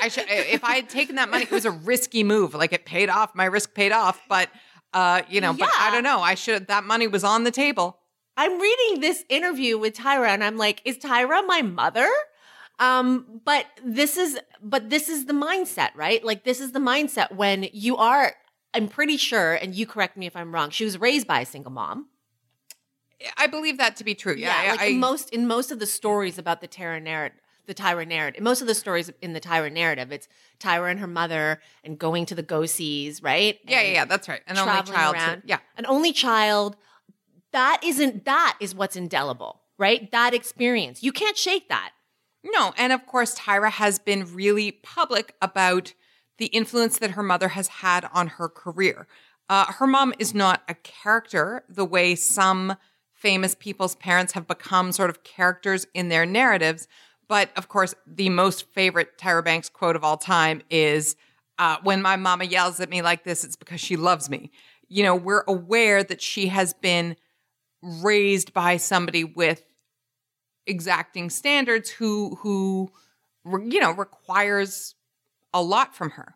I should, if I had taken that money, it was a risky move. Like it paid off, my risk paid off, but uh, you know, yeah. but I don't know. I should that money was on the table. I'm reading this interview with Tyra and I'm like, is Tyra my mother? Um, but this is but this is the mindset, right? Like this is the mindset when you are I'm pretty sure, and you correct me if I'm wrong, she was raised by a single mom. I believe that to be true. Yeah, yeah like I, in most in most of the stories about the Tyra narrative, the Tyra narrative, most of the stories in the Tyra narrative, it's Tyra and her mother and going to the go sees, right? Yeah, yeah, yeah, that's right. An only child. Around. To, yeah, an only child. That isn't that is what's indelible, right? That experience. You can't shake that. No, and of course, Tyra has been really public about the influence that her mother has had on her career. Uh, her mom is not a character the way some famous people's parents have become sort of characters in their narratives. But of course, the most favorite Tyra Banks quote of all time is uh, When my mama yells at me like this, it's because she loves me. You know, we're aware that she has been raised by somebody with exacting standards who, who, you know, requires a lot from her.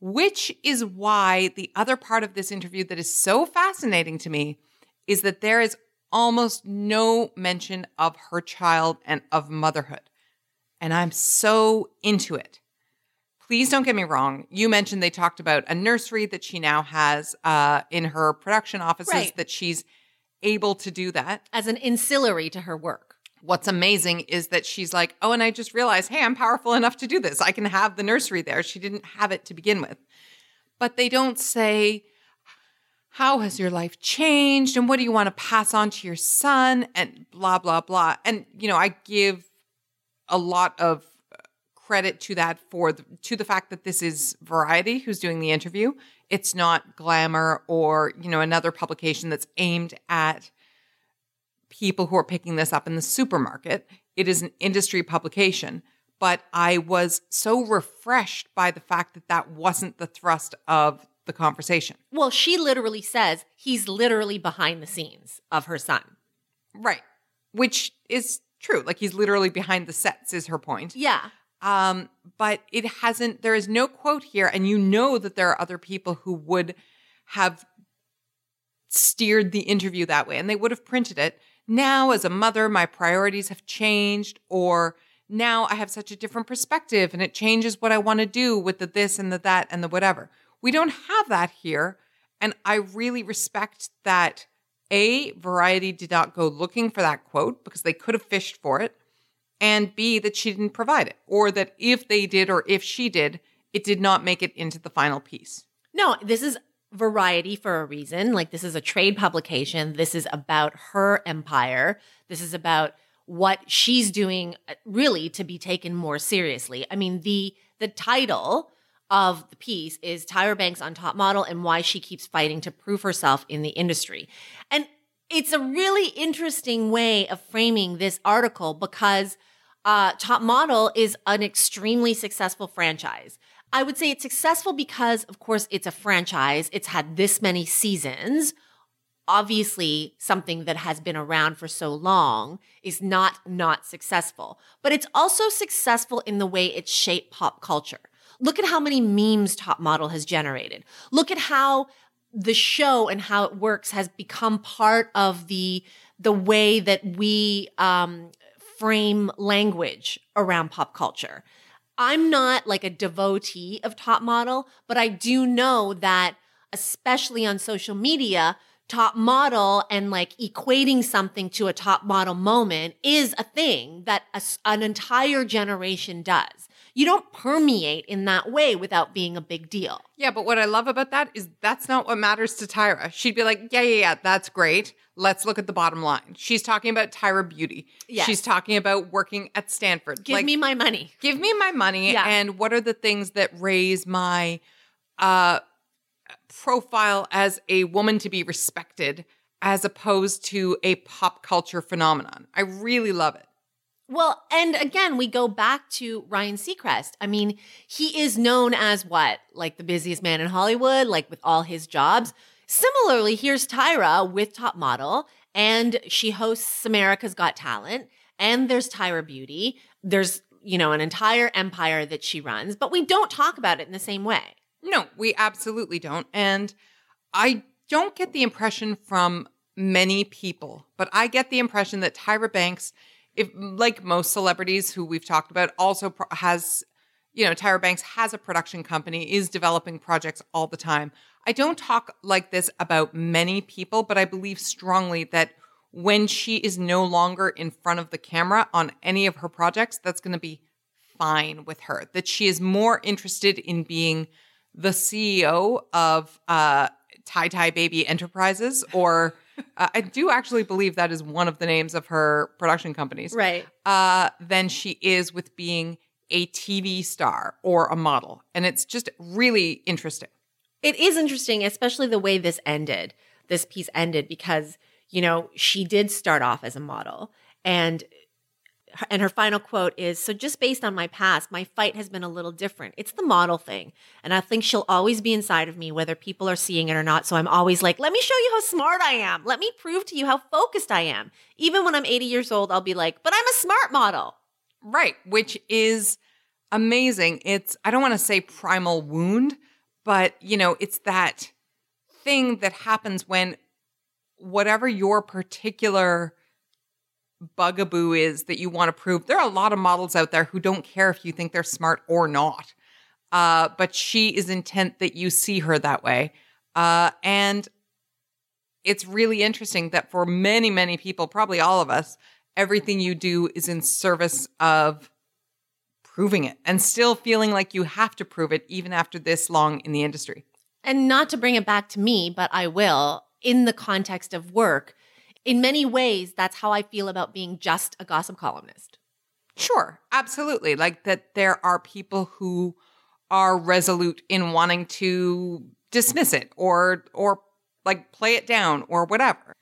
Which is why the other part of this interview that is so fascinating to me is that there is almost no mention of her child and of motherhood. And I'm so into it. Please don't get me wrong. You mentioned they talked about a nursery that she now has uh, in her production offices, right. that she's able to do that as an ancillary to her work. What's amazing is that she's like, oh, and I just realized, hey, I'm powerful enough to do this. I can have the nursery there. She didn't have it to begin with. But they don't say, how has your life changed? And what do you want to pass on to your son? And blah, blah, blah. And, you know, I give a lot of uh, credit to that for the, to the fact that this is Variety who's doing the interview. It's not Glamour or, you know, another publication that's aimed at people who are picking this up in the supermarket. It is an industry publication. But I was so refreshed by the fact that that wasn't the thrust of the conversation. Well, she literally says he's literally behind the scenes of her son. Right. Which is true. Like he's literally behind the sets, is her point. Yeah. Um, but it hasn't, there is no quote here. And you know that there are other people who would have steered the interview that way and they would have printed it now as a mother, my priorities have changed, or now I have such a different perspective and it changes what I want to do with the this and the that and the whatever. We don't have that here. And I really respect that A, Variety did not go looking for that quote because they could have fished for it. And B, that she didn't provide it, or that if they did or if she did, it did not make it into the final piece. No, this is variety for a reason. Like this is a trade publication. This is about her empire. This is about what she's doing uh, really to be taken more seriously. I mean, the the title of the piece is Tyra Banks on Top Model and why she keeps fighting to prove herself in the industry. And it's a really interesting way of framing this article because uh, Top Model is an extremely successful franchise. I would say it's successful because, of course, it's a franchise. It's had this many seasons. Obviously, something that has been around for so long is not not successful, but it's also successful in the way it shaped pop culture. Look at how many memes Top Model has generated. Look at how the show and how it works has become part of the the way that we um, frame language around pop culture. I'm not like a devotee of top model, but I do know that, especially on social media, top model and like equating something to a top model moment is a thing that a, an entire generation does. You don't permeate in that way without being a big deal. Yeah, but what I love about that is that's not what matters to Tyra. She'd be like, yeah, yeah, yeah, that's great. Let's look at the bottom line. She's talking about Tyra Beauty. Yes. She's talking about working at Stanford. Give Like, me my money. give me my money Yeah. and what are the things that raise my uh profile as a woman to be respected as opposed to a pop culture phenomenon. I really love it. Well, and again, we go back to Ryan Seacrest. I mean, he is known as what? Like the busiest man in Hollywood, like with all his jobs. Similarly, here's Tyra with Top Model, and she hosts America's Got Talent, and there's Tyra Beauty. There's, you know, an entire empire that she runs, but we don't talk about it in the same way. No, we absolutely don't. And I don't get the impression from many people, but I get the impression that Tyra Banks, if like most celebrities who we've talked about, also pro- has, you know, Tyra Banks has a production company, is developing projects all the time. I don't talk like this about many people, but I believe strongly that when she is no longer in front of the camera on any of her projects, that's going to be fine with her. That she is more interested in being the CEO of uh, Ty Ty Baby Enterprises, or uh, I do actually believe that is one of the names of her production companies, Right. uh, than she is with being a TV star or a model. And it's just really interesting. It is interesting, especially the way this ended. This piece ended because, you know, she did start off as a model and and her final quote is so just based on my past my fight has been a little different. It's the model thing. And i think she'll always be inside of me whether people are seeing it or not. So i'm always like let me show you how smart i am. Let me prove to you how focused i am. Even when i'm 80 years old i'll be like but i'm a smart model. Right, which is amazing. It's, I don't want to say primal wound, but, you know, it's that thing that happens when whatever your particular bugaboo is that you want to prove, there are a lot of models out there who don't care if you think they're smart or not. Uh, but she is intent that you see her that way. Uh, and it's really interesting that for many, many people, probably all of us, everything you do is in service of proving it and still feeling like you have to prove it even after this long in the industry. and not to bring it back to me but i will in the context of work in many ways that's how i feel about being just a gossip columnist Sure, absolutely. Like that there are people who are resolute in wanting to dismiss it or or like play it down or whatever.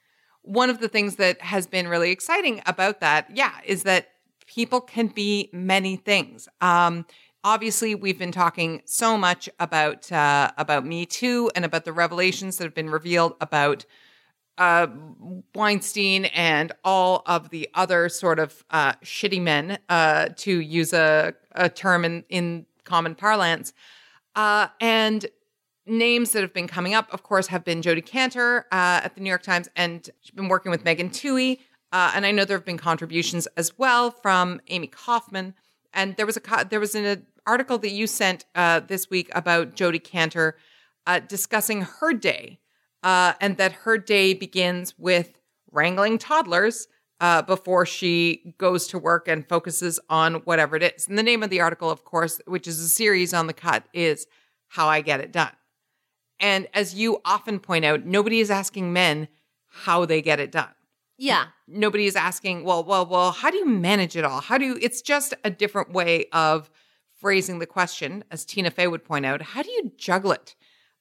One of the things that has been really exciting about that, yeah, is that people can be many things. Um obviously we've been talking so much about uh about Me Too and about the revelations that have been revealed about uh, Weinstein and all of the other sort of uh, shitty men, uh, to use a, a term in, in common parlance. Uh, and names that have been coming up, of course, have been Jodi Kantor uh, at the New York Times, and she's been working with Megan Twohey. Uh, and I know there have been contributions as well from Amy Kaufman. And there was a there was an article that you sent this week about Jodi Kantor discussing her day uh, and that her day begins with wrangling toddlers uh, before she goes to work and focuses on whatever it is. And the name of the article, of course, which is a series on the cut, is How I Get It Done. And as you often point out, nobody is asking men how they get it done. yeah Nobody is asking, well, well, well, how do you manage it all? How do you, it's just a different way of phrasing the question, as Tina Fey would point out. How do you juggle it?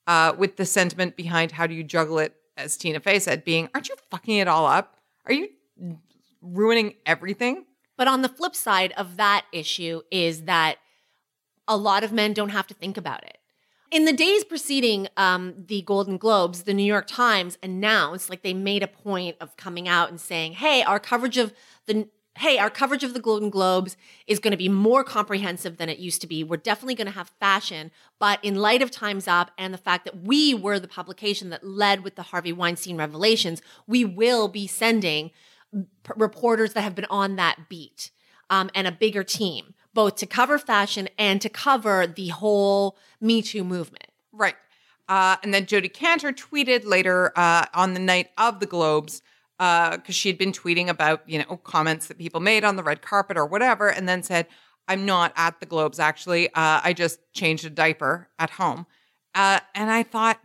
Uh, with the sentiment behind how do you juggle it, as Tina Fey said, being, aren't you fucking it all up? Are you ruining everything? But on the flip side of that issue is that a lot of men don't have to think about it. In the days preceding um, the Golden Globes, the New York Times announced, like they made a point of coming out and saying, "Hey, our coverage of the hey, our coverage of the Golden Globes is going to be more comprehensive than it used to be. We're definitely going to have fashion, but in light of Time's Up and the fact that we were the publication that led with the Harvey Weinstein revelations, we will be sending." p- reporters that have been on that beat um, and a bigger team, both to cover fashion and to cover the whole Me Too movement. Right. Uh, and then Jodi Kantor tweeted later uh, on the night of the Globes because uh, she had been tweeting about you know comments that people made on the red carpet or whatever, and then said, "I'm not at the Globes actually. Uh, I just changed a diaper at home." Uh, and I thought,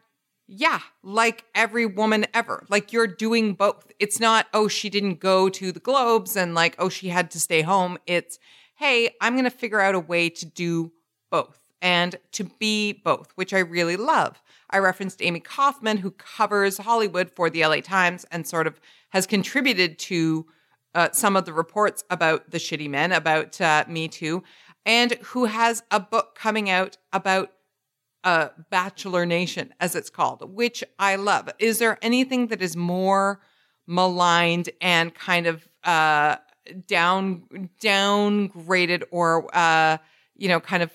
yeah, like every woman ever, like you're doing both. It's not oh she didn't go to the Globes and like oh she had to stay home. It's hey I'm going to figure out a way to do both and to be both, which I really love. I referenced Amy Kaufman, who covers Hollywood for the LA Times and sort of has contributed to uh, some of the reports about the shitty men, about uh, Me Too, and who has a book coming out about uh, Bachelor Nation, as it's called, which I love. Is there anything that is more maligned and kind of uh, down downgraded or uh, you know kind of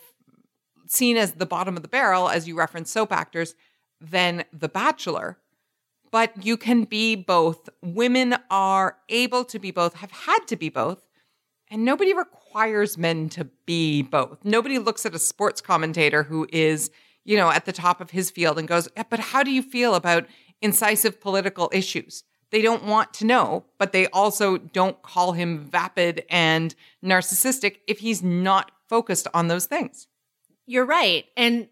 seen as the bottom of the barrel, as you reference soap actors, than The Bachelor. But you can be both. Women are able to be both, have had to be both. And nobody requires men to be both. Nobody looks at a sports commentator who is, you know, at the top of his field and goes, But how do you feel about incisive political issues? They don't want to know, but they also don't call him vapid and narcissistic if he's not focused on those things. You're right. And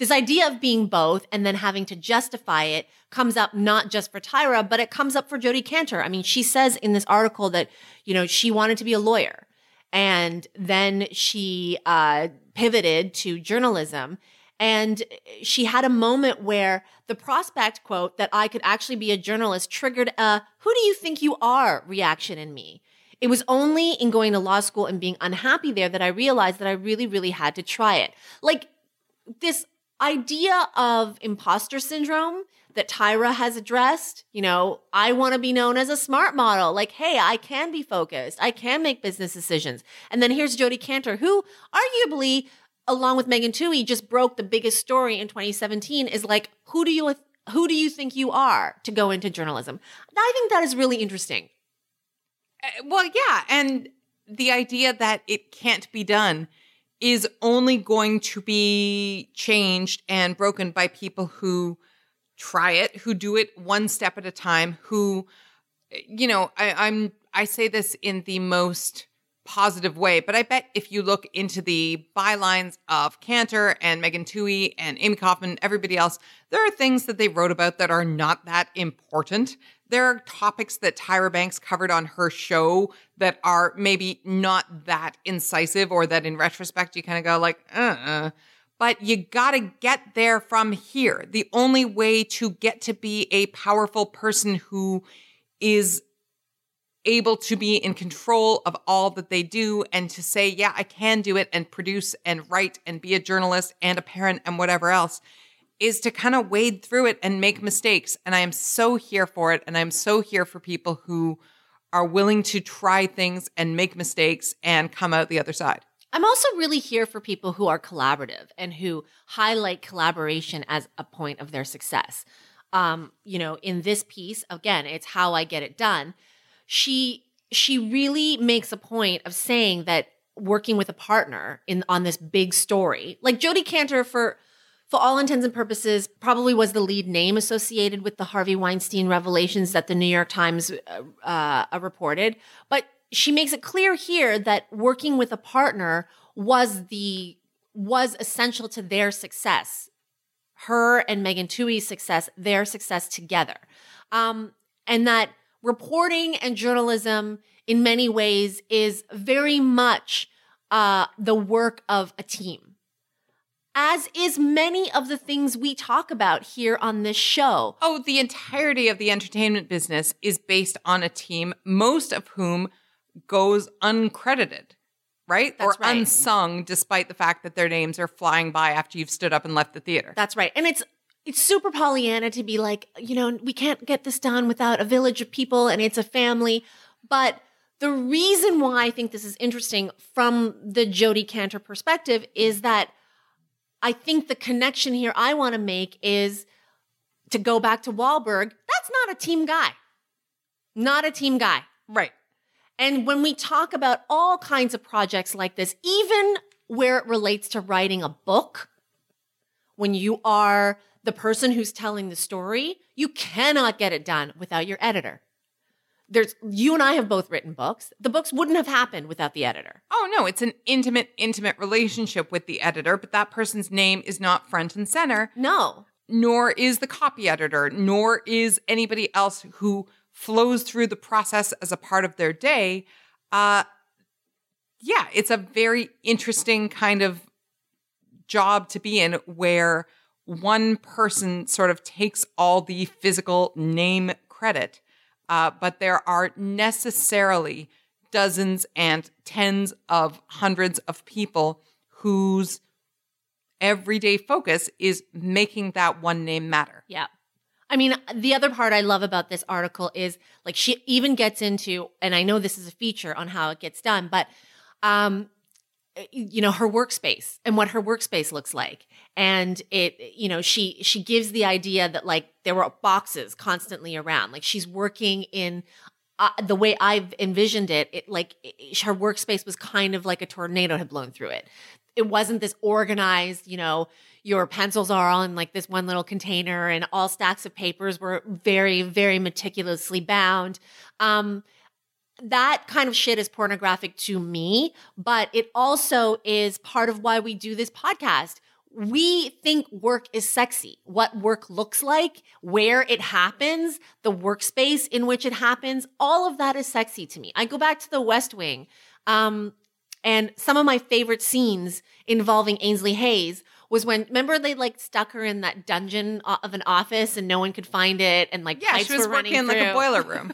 this idea of being both and then having to justify it comes up not just for Tyra, but it comes up for Jodi Kantor. I mean, she says in this article that, you know, she wanted to be a lawyer and then she uh, pivoted to journalism. And she had a moment where the prospect quote that I could actually be a journalist triggered a who do you think you are reaction in me. It was only in going to law school and being unhappy there that I realized that I really, really had to try it. Like this idea of imposter syndrome that Tyra has addressed. You know, I want to be known as a smart model. Like, hey, I can be focused. I can make business decisions. And then here's Jodi Kantor, who arguably, along with Megan Twohey, just broke the biggest story in 2017. Is like, who do you who do you think you are to go into journalism? I think that is really interesting. Uh, well, yeah, and the idea that it can't be done is only going to be changed and broken by people who try it, who do it one step at a time, who, you know, I, I'm, I say this in the most positive way, but I bet if you look into the bylines of Kantor and Megan Twohey and Amy Kaufman, everybody else, there are things that they wrote about that are not that important there are topics that Tyra Banks covered on her show that are maybe not that incisive or that in retrospect you kind of go like, uh-uh. But you got to get there from here. The only way to get to be a powerful person who is able to be in control of all that they do and to say, yeah, I can do it and produce and write and be a journalist and a parent and whatever else is to kind of wade through it and make mistakes. And I am so here for it. And I'm so here for people who are willing to try things and make mistakes and come out the other side. I'm also really here for people who are collaborative and who highlight collaboration as a point of their success. Um, you know, in this piece, again, it's how I get it done. She she really makes a point of saying that working with a partner in on this big story, like Jodi Kantor for for all intents and purposes, probably was the lead name associated with the Harvey Weinstein revelations that the New York Times uh, uh, reported. But she makes it clear here that working with a partner was the was essential to their success. Her and Megan Twohey's success, their success together. Um, and that reporting and journalism in many ways is very much uh, the work of a team as is many of the things we talk about here on this show. Oh, the entirety of the entertainment business is based on a team, most of whom goes uncredited, right? That's or right. unsung, despite the fact that their names are flying by after you've stood up and left the theater. That's right. And it's it's super Pollyanna to be like, you know, we can't get this done without a village of people and it's a family. But the reason why I think this is interesting from the Jodi Kantor perspective is that I think the connection here I want to make is to go back to Wahlberg. That's not a team guy. Not a team guy. Right. And when we talk about all kinds of projects like this, even where it relates to writing a book, when you are the person who's telling the story, you cannot get it done without your editor. There's you and I have both written books. The books wouldn't have happened without the editor. Oh no, it's an intimate, intimate relationship with the editor, but that person's name is not front and center, No. nor is the copy editor, nor is anybody else who flows through the process as a part of their day. Uh, yeah, it's a very interesting kind of job to be in where one person sort of takes all the physical name credit, uh, but there are necessarily dozens and tens of hundreds of people whose everyday focus is making that one name matter. Yeah. I mean, the other part I love about this article is like she even gets into, and I know this is a feature on how it gets done, but um, you know, her workspace and what her workspace looks like. And it, you know, she she gives the idea that like there were boxes constantly around. Like she's working in uh, the way I've envisioned it, it like it, her workspace was kind of like a tornado had blown through it. It wasn't this organized, you know, your pencils are all in like this one little container and all stacks of papers were very, very meticulously bound. Um, that kind of shit is pornographic to me, but it also is part of why we do this podcast. We think work is sexy. What work looks like, where it happens, the workspace in which it happens, all of that is sexy to me. I go back to the West Wing. Um, and some of my favorite scenes involving Ainsley Hayes was when remember they like stuck her in that dungeon of an office and no one could find it and like Yeah, pipes she was working in like a boiler room.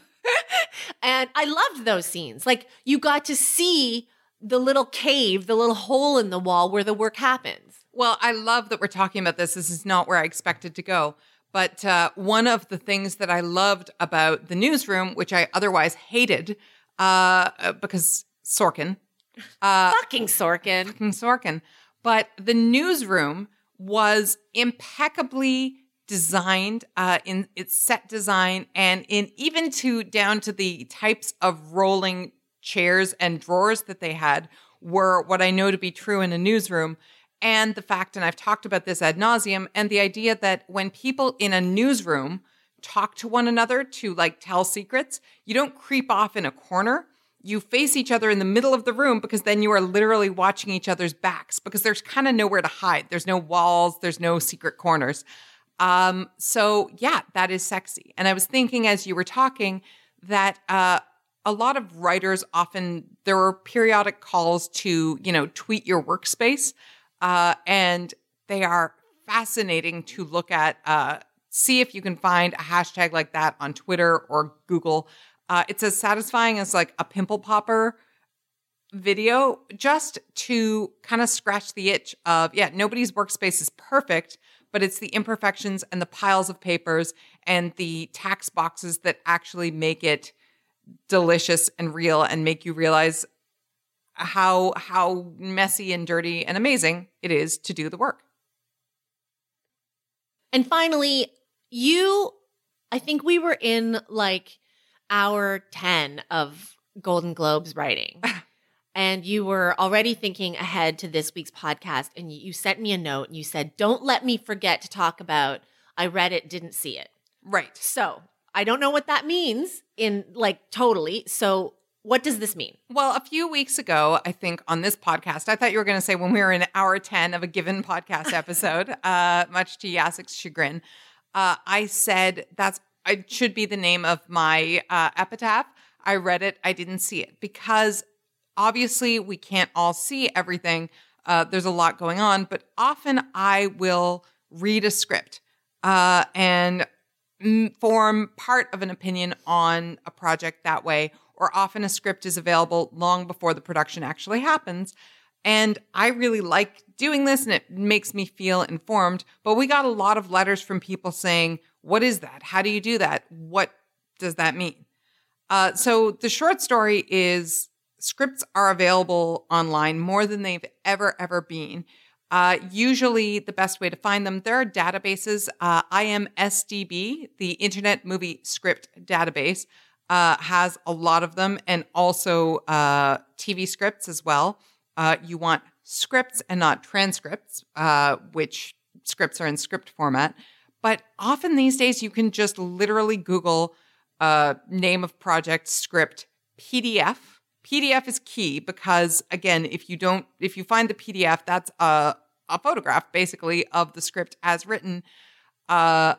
And I loved those scenes. Like you got to see the little cave, the little hole in the wall where the work happens. Well, I love that we're talking about this. This is not where I expected to go. But uh, one of the things that I loved about the newsroom, which I otherwise hated, uh, because Sorkin, uh, Fucking Sorkin. fucking Sorkin, but the newsroom was impeccably designed uh, in its set design and in even to down to the types of rolling chairs and drawers that they had were what I know to be true in a newsroom. And the fact, and I've talked about this ad nauseum, and the idea that when people in a newsroom talk to one another to like tell secrets, you don't creep off in a corner. You face each other in the middle of the room because then you are literally watching each other's backs because there's kind of nowhere to hide. There's no walls, there's no secret corners. Um, so yeah, that is sexy. And I was thinking as you were talking that uh, a lot of writers often there are periodic calls to you know tweet your workspace, uh, and they are fascinating to look at. Uh, see if you can find a hashtag like that on Twitter or Google. Uh, it's as satisfying as like a pimple popper video just to kind of scratch the itch of yeah nobody's workspace is perfect but it's the imperfections and the piles of papers and the tax boxes that actually make it delicious and real and make you realize how how messy and dirty and amazing it is to do the work And finally, you, I think we were in like hour 10 of Golden Globes writing. and you were already thinking ahead to this week's podcast. And you, sent me a note and you said, Don't let me forget to talk about I read it, didn't see it. right So I don't know what that means in like totally. So what does this mean? Well, a few weeks ago, I think on this podcast, I thought you were going to say when we were in hour 10 of a given podcast episode, uh, much to Yasik's chagrin, uh, I said that's it should be the name of my uh, epitaph. I read it, I didn't see it because obviously we can't all see everything. Uh, there's a lot going on, but often I will read a script uh, and form part of an opinion on a project that way, or often a script is available long before the production actually happens. And I really like doing this and it makes me feel informed. But we got a lot of letters from people saying, What is that? How do you do that? What does that mean? Uh, so the short story is scripts are available online more than they've ever, ever been. Uh, usually, the best way to find them, there are databases. Uh, IMSDB, the Internet Movie Script Database, uh, has a lot of them, and also uh, TV scripts as well. Uh, you want scripts and not transcripts, uh, which scripts are in script format. But often these days, you can just literally Google name of project script PDF. PDF is key because again, if you don't, if you find the PDF, that's a, a photograph basically of the script as written. Uh,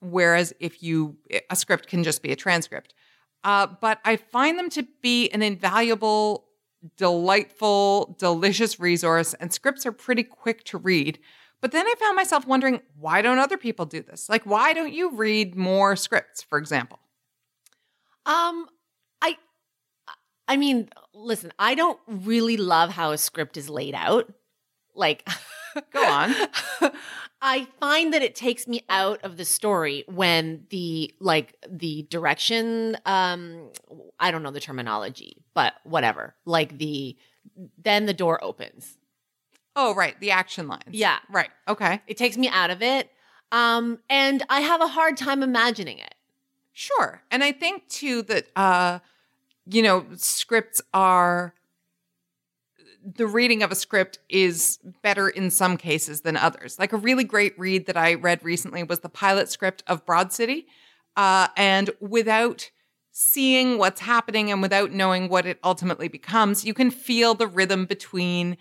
whereas if you, a script can just be a transcript. Uh, but I find them to be an invaluable, delightful, delicious resource, and scripts are pretty quick to read. But then I found myself wondering, why don't other people do this? Like, why don't you read more scripts, for example? Um, I mean, listen, I don't really love how a script is laid out. Like, Go on. I find that it takes me out of the story when the like the direction um I don't know the terminology, but whatever. Like the then the door opens. Oh, right. The action lines. Yeah. Right. Okay. It takes me out of it. Um and I have a hard time imagining it. Sure. And I think too that uh you know, scripts are the reading of a script is better in some cases than others. Like a really great read that I read recently was the pilot script of Broad City. Uh, and without seeing what's happening and without knowing what it ultimately becomes, you can feel the rhythm between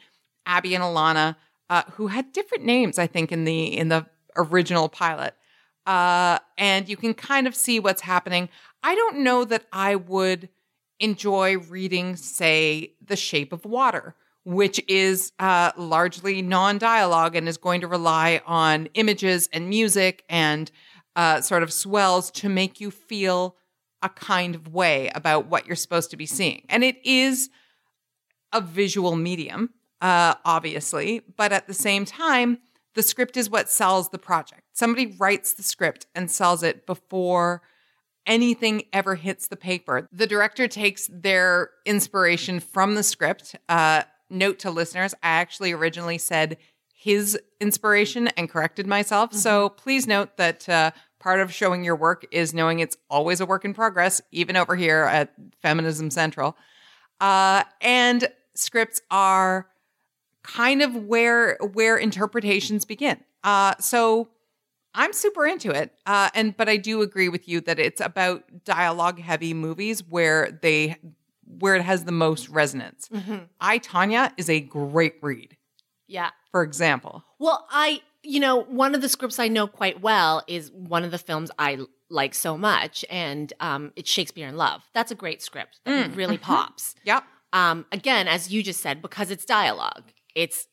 Abby and Alana, uh, who had different names, I think, in the in the original pilot. Uh, and you can kind of see what's happening. I don't know that I would enjoy reading, say, The Shape of Water, which is uh, largely non dialogue and is going to rely on images and music and uh, sort of swells to make you feel a kind of way about what you're supposed to be seeing. And it is a visual medium, uh, obviously, but at the same time, the script is what sells the project. Somebody writes the script and sells it before anything ever hits the paper. The director takes their inspiration from the script. Uh, note to listeners, I actually originally said his inspiration and corrected myself. Mm-hmm. So please note that uh, part of showing your work is knowing it's always a work in progress, even over here at Feminism Central. Uh, and scripts are kind of where where interpretations begin. Uh, so I'm super into it, uh, and but I do agree with you that it's about dialogue heavy movies where they where it has the most resonance. Mm-hmm. I Tonya is a great read. Yeah. For example, Well, I, you know, one of the scripts I know quite well is one of the films I like so much, and um, it's Shakespeare in Love. That's a great script that Mm, really mhm. pops. yep, Um, again, as you just said, because it's dialogue. It's,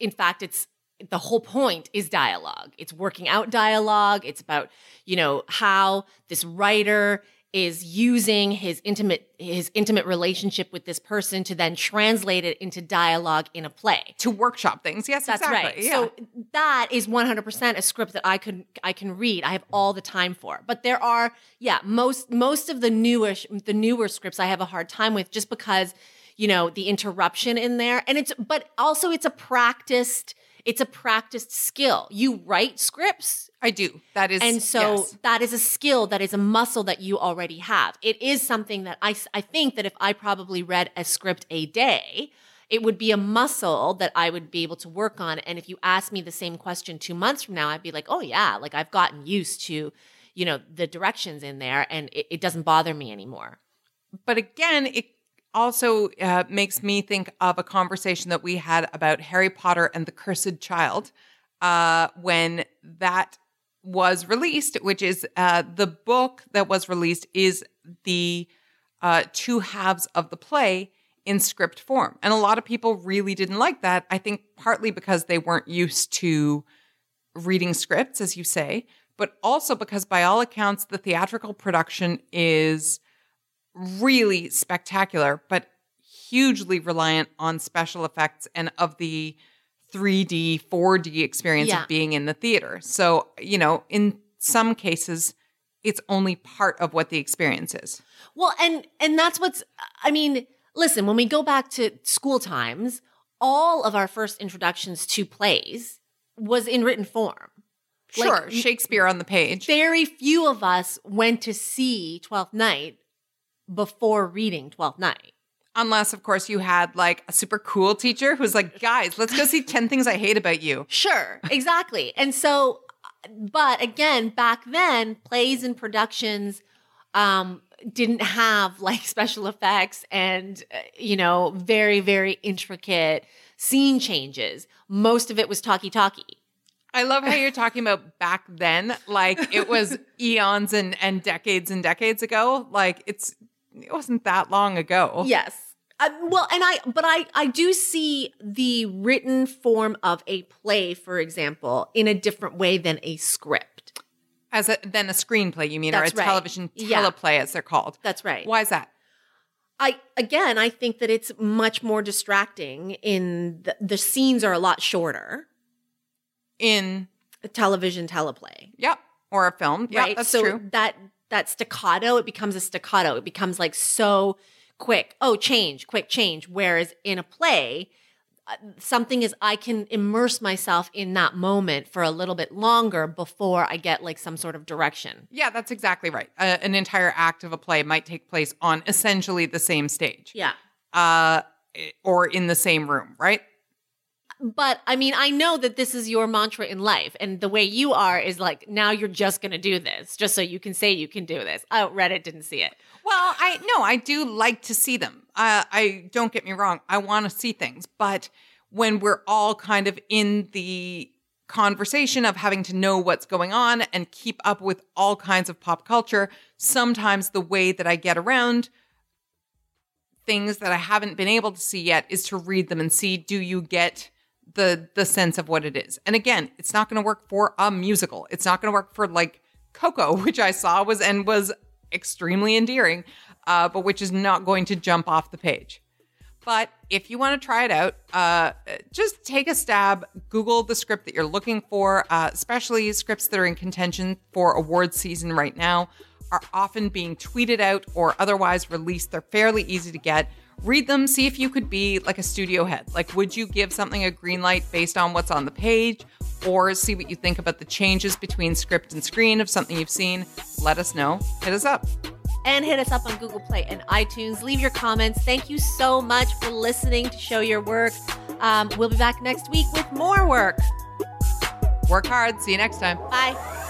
in fact, it's the whole point is dialogue. It's working out dialogue. It's about, you know, how this writer is using his intimate his intimate relationship with this person to then translate it into dialogue in a play. to workshop things. Yes, That's exactly. right. Yeah. So that is 100% a script that I could I can read. I have all the time for. But there are yeah, most most of the newish the newer scripts I have a hard time with just because you know, the interruption in there and it's but also it's a practiced it's a practiced skill. You write scripts I do. That is, and so yes. that is a skill, that is a muscle that you already have. It is something that I, I think that if I probably read a script a day, it would be a muscle that I would be able to work on. And if you ask me the same question two months from now, I'd be like, oh, yeah, like I've gotten used to, you know, the directions in there and it, it doesn't bother me anymore. but again, it also uh, makes me think of a conversation that we had about Harry Potter and the Cursed Child uh, when that was released, which is uh, the book that was released is the uh, two halves of the play in script form. And a lot of people really didn't like that. I think partly because they weren't used to reading scripts, as you say, but also because, by all accounts, the theatrical production is really spectacular, but hugely reliant on special effects and of the 3D, 4D experience Yeah. of being in the theater. So, you know, in some cases, it's only part of what the experience is. Well, and and that's what's I mean, listen, when we go back to school times, all of our first introductions to plays was in written form. Like, Sure, Shakespeare on the page. Very few of us went to see Twelfth Night before reading Twelfth Night. Unless, of course, you had like a super cool teacher who's like, guys, let's go see 10 things I hate about you. Sure, exactly. and so, but again, back then, plays and productions um, didn't have like special effects and, uh, you know, very, very intricate scene changes. Most of it was talkie talkie. I love how you're talking about back then, like it was eons and, and decades and decades ago. Like it's it wasn't that long ago. Yes. Uh, well, and I, but I, I do see the written form of a play, for example, in a different way than a script. As a, than a screenplay, you mean, That's or a right. television Yeah. teleplay, as they're called. That's right. Why is that? I again, I think that it's much more distracting. In the, the scenes are a lot shorter. In A television teleplay, yep, or a film. Yeah, right? that's so true. that that staccato, it becomes a staccato. It becomes like so quick. Oh, change, quick change. Whereas in a play, uh, something is I can immerse myself in that moment for a little bit longer before I get like some sort of direction. Yeah, that's exactly right. Uh, an entire act of a play might take place on essentially the same stage, Yeah. uh, or in the same room, right? But I mean, I know that this is your mantra in life, and the way you are is like now you're just going to do this, just so you can say you can do this. Oh, read it didn't see it. Well, I no, I do like to see them. I don't get me wrong. I want to see things, but when we're all kind of in the conversation of having to know what's going on and keep up with all kinds of pop culture, sometimes the way that I get around things that I haven't been able to see yet is to read them and see do you get the the sense of what it is. And again, it's not going to work for a musical. It's not going to work for like Coco, which I saw was and was extremely endearing, uh, but which is not going to jump off the page. But if you want to try it out, uh, just take a stab. Google the script that you're looking for, uh, especially scripts that are in contention for award season right now are often being tweeted out or otherwise released. They're fairly easy to get. Read them, see if you could be like a studio head. Like, would you give something a green light based on what's on the page? Or see what you think about the changes between script and screen of something you've seen? Let us know. Hit us up. And hit us up on Google Play and iTunes. Leave your comments. Thank you so much for listening to Show Your Work. Um, we'll be back next week with more work. Work hard. See you next time. Bye.